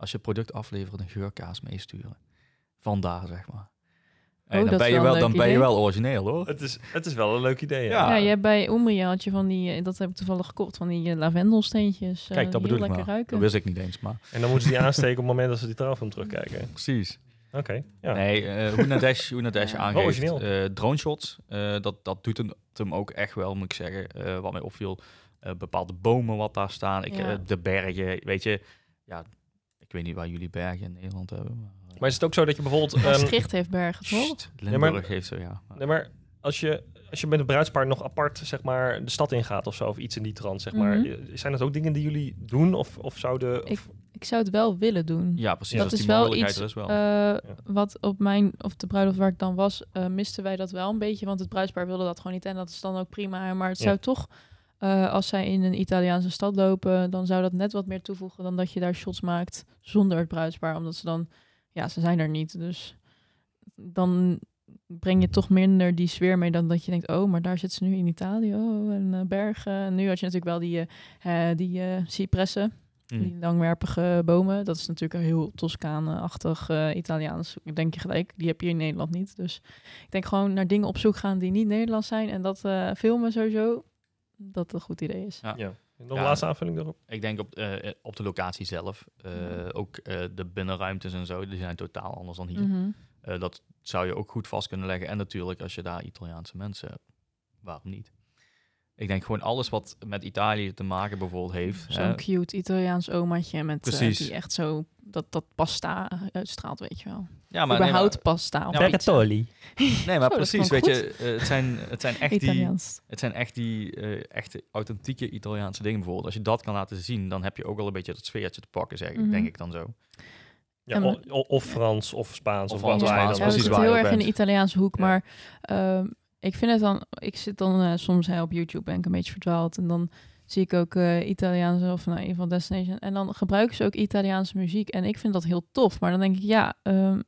Als je product aflevert, een geurkaas meesturen. Vandaar, zeg maar. En Oh, dan dat ben je wel dan ben je wel origineel hoor. Het is, het is wel een leuk idee. Ja. Ja. Ja, je hebt bij Umbria had je van die, eh, dat heb ik toevallig gekocht, van die eh, lavendelsteentjes. eh, Kijk, dat die bedoel ik lekker maar. ruiken. Dat wist ik niet eens, maar En dan moeten ze die aansteken op het moment dat ze die trouwfilm terugkijken. precies. Oké, ja. Nee, eh hoe Nadesh, hoe Nadesh Ja. aangeeft, origineel. eh drone shots, eh, dat, dat doet hem, hem ook echt wel, moet ik zeggen. Eh, wat mij opviel, eh, bepaalde bomen wat daar staan, ik, Ja. eh, de bergen, weet je. Ja, ik weet niet waar jullie bergen in Nederland hebben. Maar, Maar is het ook zo dat je bijvoorbeeld... ehm, Maastricht heeft bergen, toch? Limburg maar- heeft zo, ja. nee, maar als je, als je met een bruidspaar nog apart zeg maar, de stad ingaat of zo, of iets in die trant, zeg maar. Mhm. eh, Zijn dat ook dingen die jullie doen? Of, of zouden... Ik- of- Ik zou het wel willen doen. Ja, precies. Dat is die wel mogelijkheid iets er is wel. eh, wat op mijn, of de bruiloft waar ik dan was, eh, misten wij dat wel een beetje. Want het bruidspaar wilde dat gewoon niet. En dat is dan ook prima. Maar het Ja. zou toch, eh, als zij in een Italiaanse stad lopen, dan zou dat net wat meer toevoegen dan dat je daar shots maakt zonder het bruidspaar. Omdat ze dan, ja, ze zijn er niet. Dus dan breng je toch minder die sfeer mee dan dat je denkt, oh, maar daar zit ze nu in Italië. Oh, en eh, bergen. En nu had je natuurlijk wel die, eh, die cipressen. Hm. Die langwerpige bomen, dat is natuurlijk een heel Toscane-achtig eh, Italiaans. Denk je gelijk, die heb je in Nederland niet. Dus ik denk gewoon naar dingen op zoek gaan die niet Nederlands zijn. En dat filmen sowieso, dat het een goed idee is. Ja. ja. Nog Ja. een laatste aanvulling erop? Ik denk op, eh, op de locatie zelf. eh. Ook eh, de binnenruimtes en zo, die zijn totaal anders dan hier. Mhm. Eh, dat zou je ook goed vast kunnen leggen. En natuurlijk, als je daar Italiaanse mensen hebt, waarom niet? Ik denk gewoon alles wat met Italië te maken bijvoorbeeld heeft. Zo'n cute Italiaans omaatje met eh, Precies. die echt zo, dat, dat pasta uitstraalt, weet je wel. ja, maar, nee, Überhaupt maar, pasta Ja, pizza. [laughs] nee, maar Zo, dat precies, weet je, eh, het, zijn, het zijn echt die, het zijn echt die eh, echte authentieke Italiaanse dingen bijvoorbeeld. Als je dat kan laten zien, dan heb je ook wel een beetje dat sfeertje te pakken, zeg, ik, Mhm. denk ik dan zo. Ja, En- o- o- of Frans, of Spaans, Of of, Frans, wat Ja, precies waar heel erg in de. Italiaanse hoek, Ja. maar ehm, ik vind het dan, ik zit dan eh, soms hè, op YouTube ben ik een beetje verdwaald en dan zie ik ook eh, Italiaanse of nou, een van Destination en dan gebruiken ze ook Italiaanse muziek en ik vind dat heel tof, maar dan denk ik ja, ehm,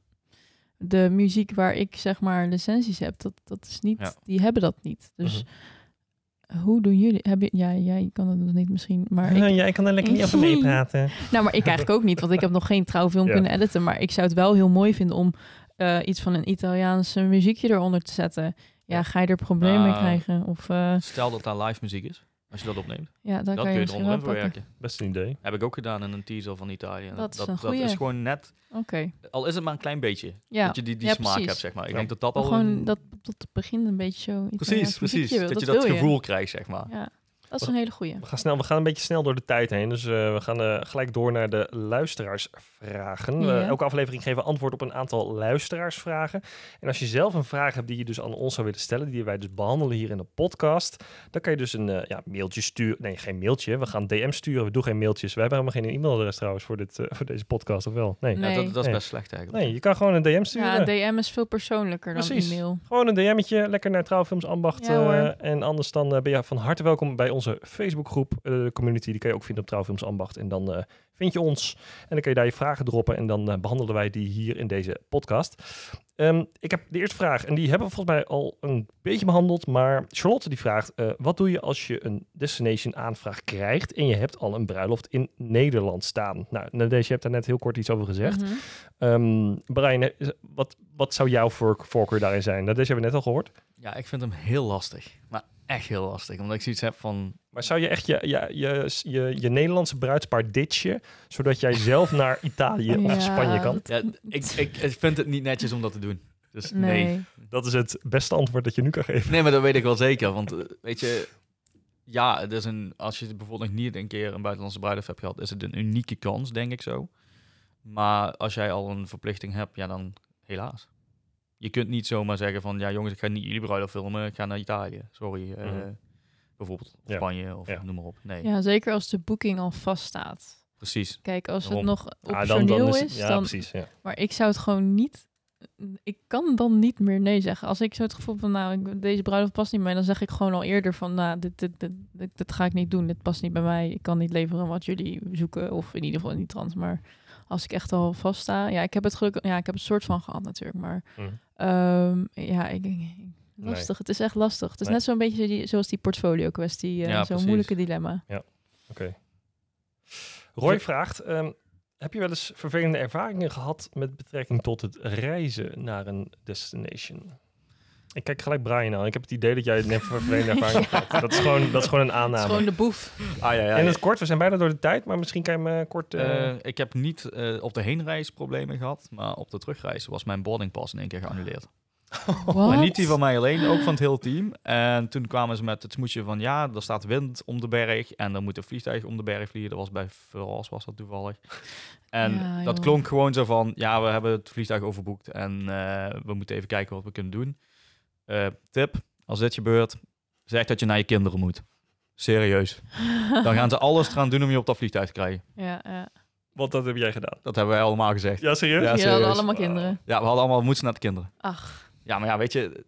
de muziek waar ik zeg maar licenties heb, dat, dat is niet, Ja. die hebben dat niet. Dus Mhm. hoe doen jullie? Heb je, ja, jij kan het nog niet misschien, maar [laughs] ik, jij kan er lekker niet over meepraten. [laughs] nou, maar ik eigenlijk ook niet, want ik heb nog geen trouwfilm [laughs] Ja. kunnen editen. Maar ik zou het wel heel mooi vinden om eh, iets van een Italiaanse muziekje eronder te zetten. Ja, ga je er problemen mee Ah. krijgen? Of eh, Stel dat daar live muziek is, als je dat opneemt. ja, dan dat kan kun je pakken. verwerken. Best een idee. Heb ik ook gedaan in een teaser van Italië. Dat is een dat, is gewoon net, Oké, al is het maar een klein beetje, ja. dat je die, die Ja, smaak precies. hebt, zeg maar. Ik Ja. denk dat dat al gewoon een- dat tot het begin een beetje zo Precies, precies. wil. Dat, je dat gevoel krijgt, zeg maar. Dat is een hele goeie. We gaan, snel, we gaan een beetje snel door de tijd heen. Dus eh, we gaan eh, gelijk door naar de luisteraarsvragen. Ja. Eh, elke aflevering geven we antwoord op een aantal luisteraarsvragen. En als je zelf een vraag hebt die je dus aan ons zou willen stellen, die wij dus behandelen hier in de podcast, dan kan je dus een eh, ja, mailtje sturen. Nee, geen mailtje. We gaan DM sturen. We doen geen mailtjes. We hebben helemaal geen e-mailadres trouwens voor, dit, eh, voor deze podcast, of wel? Nee. Nee. Ja, dat, dat is Nee. best slecht eigenlijk. Nee, je kan gewoon een DM sturen. Ja, DM is veel persoonlijker dan Precies. e-mail. Gewoon een DM'tje, lekker naar Trouwfilms Ambacht. Ja, en anders dan ben je van harte welkom bij onze Facebookgroep, eh, de community. Die kan je ook vinden op Trouwfilms Ambacht. En dan eh, vind je ons en dan kun je daar je vragen droppen. En dan eh, behandelen wij die hier in deze podcast. Ehm, ik heb de eerste vraag en die hebben we volgens mij al een beetje behandeld. Maar Charlotte die vraagt, wat doe je als je een destination aanvraag krijgt en je hebt al een bruiloft in Nederland staan? Nou, Nadesh, je hebt daar net heel kort iets over gezegd. Ehm, Brian, wat, wat zou jouw voor, voorkeur daarin zijn? Nou, deze hebben we net al gehoord. Ja, ik vind hem heel lastig. Maar echt heel lastig. Omdat ik zoiets heb van... Maar zou je echt je, je, je, je, je Nederlandse bruidspaar ditchen, zodat jij zelf naar [laughs] Italië Ja, of Spanje kan? Ja, ik, ik, ik vind het niet netjes om dat te doen. Dus nee. Nee. Dat is het beste antwoord dat je nu kan geven. Nee, maar dat weet ik wel zeker. Want eh, weet je, Ja, het is een, als je bijvoorbeeld nog niet een keer een buitenlandse bruiloft hebt gehad, is het een unieke kans, denk ik zo. Maar als jij al een verplichting hebt, ja, dan helaas. Je kunt niet zomaar zeggen van, ja jongens, ik ga niet jullie bruiloft filmen, ik ga naar Italië. Sorry, eh, Mhm. bijvoorbeeld of Ja. Spanje of Ja. noem maar op. Nee, Ja, zeker als de boeking al vaststaat. precies. Kijk, als het nog Ah, optioneel dan, dan is, ja, dan... precies. Ja. Maar ik zou het gewoon niet... Ik kan dan niet meer nee zeggen. Als ik zo het gevoel van, nou, ik- deze bruiloft past niet bij mij, dan zeg ik gewoon al eerder van, nou, dit, dit, dit, dit, dit ga ik niet doen. Dit past niet bij mij. Ik kan niet leveren wat jullie zoeken. Of in ieder geval niet trans. Maar als ik echt al vaststa... Ja, ik heb het gelukkig... Ja, ik heb het soort van gehad natuurlijk. Maar Mhm. ehm, ja, ik... ik- Lastig, het is echt lastig. Het is Nee. net zo'n beetje die, zoals die portfolio kwestie, Ja, zo'n precies. moeilijke dilemma. Oké. Roy vraagt: ehm, Heb je wel eens vervelende ervaringen gehad met betrekking tot het reizen naar een destination? Ik kijk gelijk Brian aan. Ik heb het idee dat jij net een vervelende [laughs] ervaring hebt gehad. Dat is gewoon, dat is gewoon een Het is aanname. gewoon de boef. Ah, ja, ja, In het kort, we zijn bijna door de tijd, maar misschien kan je me kort... eh, Eh, ik heb niet eh, op de heenreis problemen gehad, maar op de terugreis was mijn boardingpas in één keer geannuleerd. [laughs] Maar niet die van mij alleen, ook van het hele team. En toen kwamen ze met het smoesje van ja, er staat wind om de berg en er moet een vliegtuig om de berg vliegen. Dat was bij Verras was dat toevallig. En Ja, dat klonk gewoon zo van ja, we hebben het vliegtuig overboekt en eh, we moeten even kijken wat we kunnen doen. Eh, tip, als dit gebeurt, zeg dat je naar je kinderen moet. Serieus. [laughs] Dan gaan ze alles eraan doen om je op dat vliegtuig te krijgen. Ja, ja. Want dat heb jij gedaan. Dat hebben wij allemaal gezegd. Ja, serieus? Ja, Jullie hadden serieus. allemaal kinderen. Ja, we hadden allemaal moed naar de kinderen. Ach, Ja, maar ja, weet je,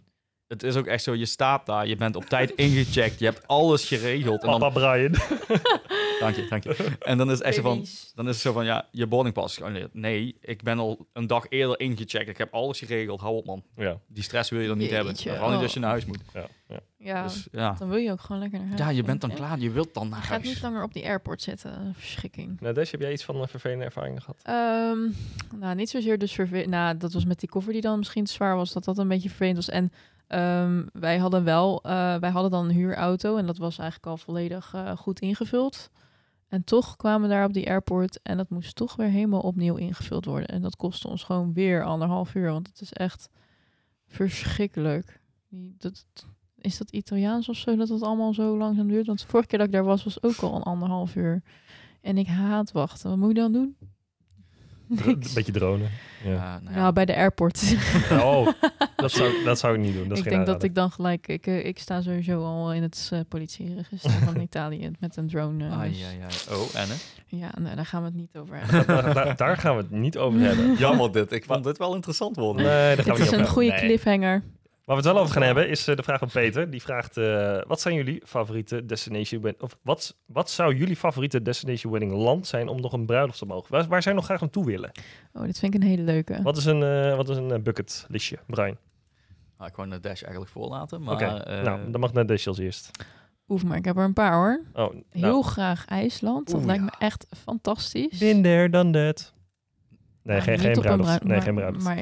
het is ook echt zo, je staat daar, je bent op tijd ingecheckt, je hebt alles geregeld. En dan, Papa Brian. [laughs] dank je, dank je. En dan is het echt zo van, dan is het zo van, ja, je boardingpas geannuleerd. Nee, ik ben al een dag eerder ingecheckt, ik heb alles geregeld, hou op man. ja, Die stress wil je dan niet hebben. Vooral niet als je oh. naar huis moet. ja, ja. Ja, Dus ja, dan wil je ook gewoon lekker naar huis. ja je bent dan Ja. klaar, je wilt dan naar Je gaat huis. niet langer op die airport zitten. Verschrikking. Nou, Des, heb jij iets van een vervelende ervaring gehad? Ehm, nou, niet zozeer dus vervelend. Nou, dat was met die koffer die dan misschien te zwaar was. Dat dat een beetje vervelend was. En ehm, wij hadden wel, eh, wij hadden dan een huurauto. En dat was eigenlijk al volledig eh, goed ingevuld. En toch kwamen we daar op die airport. En dat moest toch weer helemaal opnieuw ingevuld worden. En dat kostte ons gewoon weer anderhalf uur. Want het is echt verschrikkelijk. Dat, is dat Italiaans of zo, dat het allemaal zo langzaam duurt? Want de vorige keer dat ik daar was, was ook al een anderhalf uur. En ik haat wachten. Wat moet je dan doen? Een beetje dronen. Ja. Ja, nou ja. Ja, bij de airport. [laughs] Oh, dat zou, [laughs] dat zou ik niet doen. Dat is ik geen denk dat ik dan gelijk... Ik, eh, ik sta sowieso al in het eh, politieregister van [laughs] Italië met een drone. Ai, dus- ai, ai. Oh, en hè? Ja, nee, daar gaan we het niet over hebben. daar, daar- daar gaan we het niet over hebben. Jammer dit, ik vond dit wel interessant worden. Nee, daar gaan Dit we niet is een goede Nee. cliffhanger. Waar we het wel over gaan hebben is eh, de vraag van Peter. Die vraagt: eh, wat zijn jullie favoriete destination win- of wat, wat zou jullie favoriete destination winning land zijn om nog een bruiloft te mogen? Waar, waar zou je nog graag naartoe willen? Oh, dit vind ik een hele leuke. Wat is een, eh, wat is een bucket listje, Brian? Nou, ik wou de dash eigenlijk voorlaten, maar... Oké, nou, dan mag net Desje als eerst. Oef, maar ik heb er een paar hoor. Oh, Heel nou, graag IJsland. Dat Oeh, lijkt ja. me echt fantastisch. there, done that. Nee, Nou, geen, geen bruiloft. Nee, maar- geen bruiloft. Maar,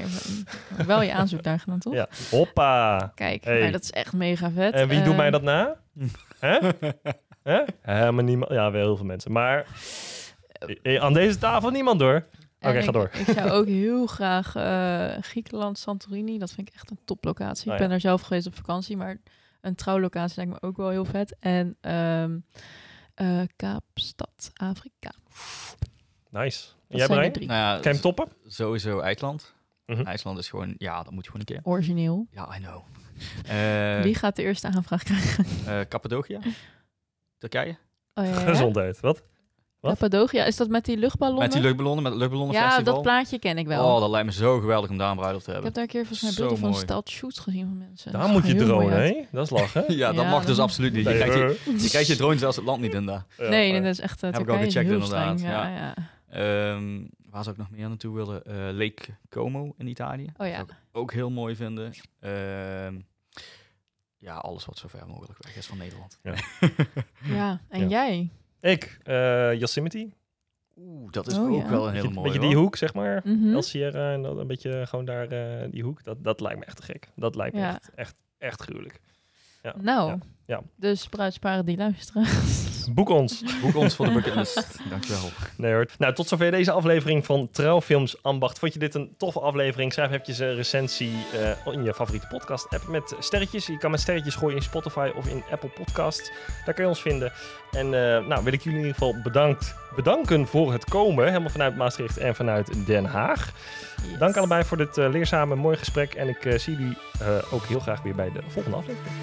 maar wel je aanzoek daar gedaan, [laughs] toch? Ja. Hoppa. Kijk, Hey. maar dat is echt mega vet. En wie doet Eh, mij dat na? [laughs] Hè? Hè? Helemaal niemand. Ja, wel heel veel mensen. Maar eh, aan deze tafel niemand hoor. Oké, ga door. Ik zou ook heel graag eh, Griekenland, Santorini. Dat vind ik echt een toplocatie. Oh, ik ja. ben daar zelf geweest op vakantie, maar een trouwlocatie lijkt me ook wel heel vet. En ehm eh, Kaapstad, Afrika. Nice. En jij Brian? drie. Nou ja, Kan je hem toppen? sowieso IJsland. Mhm. IJsland is gewoon, ja, dat moet gewoon een keer. Origineel. Ja, I know. Eh Wie gaat de eerste aanvraag krijgen? eh, Cappadocia? Turkije? Oh, ja, ja. Gezondheid. Wat? Wat? Cappadocia, is dat met die luchtballonnen? Met die luchtballonnen, met het ja, luchtballonnenfestival. dat plaatje ken ik wel. Oh, dat lijkt me zo geweldig om daar een bruiloft te ik hebben. heb daar een keer volgens mij beelden van mooi. stelt shoots gezien van mensen. Daar moet je dronen, uit. hè? Dat is lachen. [laughs] Ja, dat Ja, mag dus absoluut niet. Je Nee, krijgt je, je, krijgt je drone zelfs het land niet in daar. ja, nee, nee, dat is echt uh, Heb ik al gecheckt, inderdaad, streng. Ja, Ehm, waar zou ik nog meer naartoe willen? Eh, Lake Como in Italië. Oh ja. Zou ik ook heel mooi vinden. Ehm, ja, alles wat zo ver mogelijk weg is van Nederland. [laughs] ja, en Ja. jij? Ik, eh Yosemite. Oeh, dat is Oh, ook ja. wel een hele mooie. beetje die hoor. hoek, zeg maar. Mhm. El Sierra en dan een beetje gewoon daar eh, die hoek. Dat, dat lijkt me echt te gek. Dat lijkt me echt, echt, echt gruwelijk. Ja. Nou, Ja. Dus bruidsparen die luisteren. [laughs] Boek ons. Boek ons voor de bucketlist. [laughs] Dankjewel. Nee hoor. Nou, tot zover deze aflevering van Trouwfilms Ambacht. Vond je dit een toffe aflevering? Schrijf eventjes een recensie eh, in je favoriete podcast app met sterretjes. Je kan met sterretjes gooien in Spotify of in Apple Podcasts. Daar kun je ons vinden. En eh, nou, wil ik jullie in ieder geval bedankt, bedanken voor het komen. Helemaal vanuit Maastricht en vanuit Den Haag. Yes. Dank allebei voor dit eh, leerzame, mooi gesprek. En ik zie jullie eh, ook heel graag weer bij de volgende aflevering.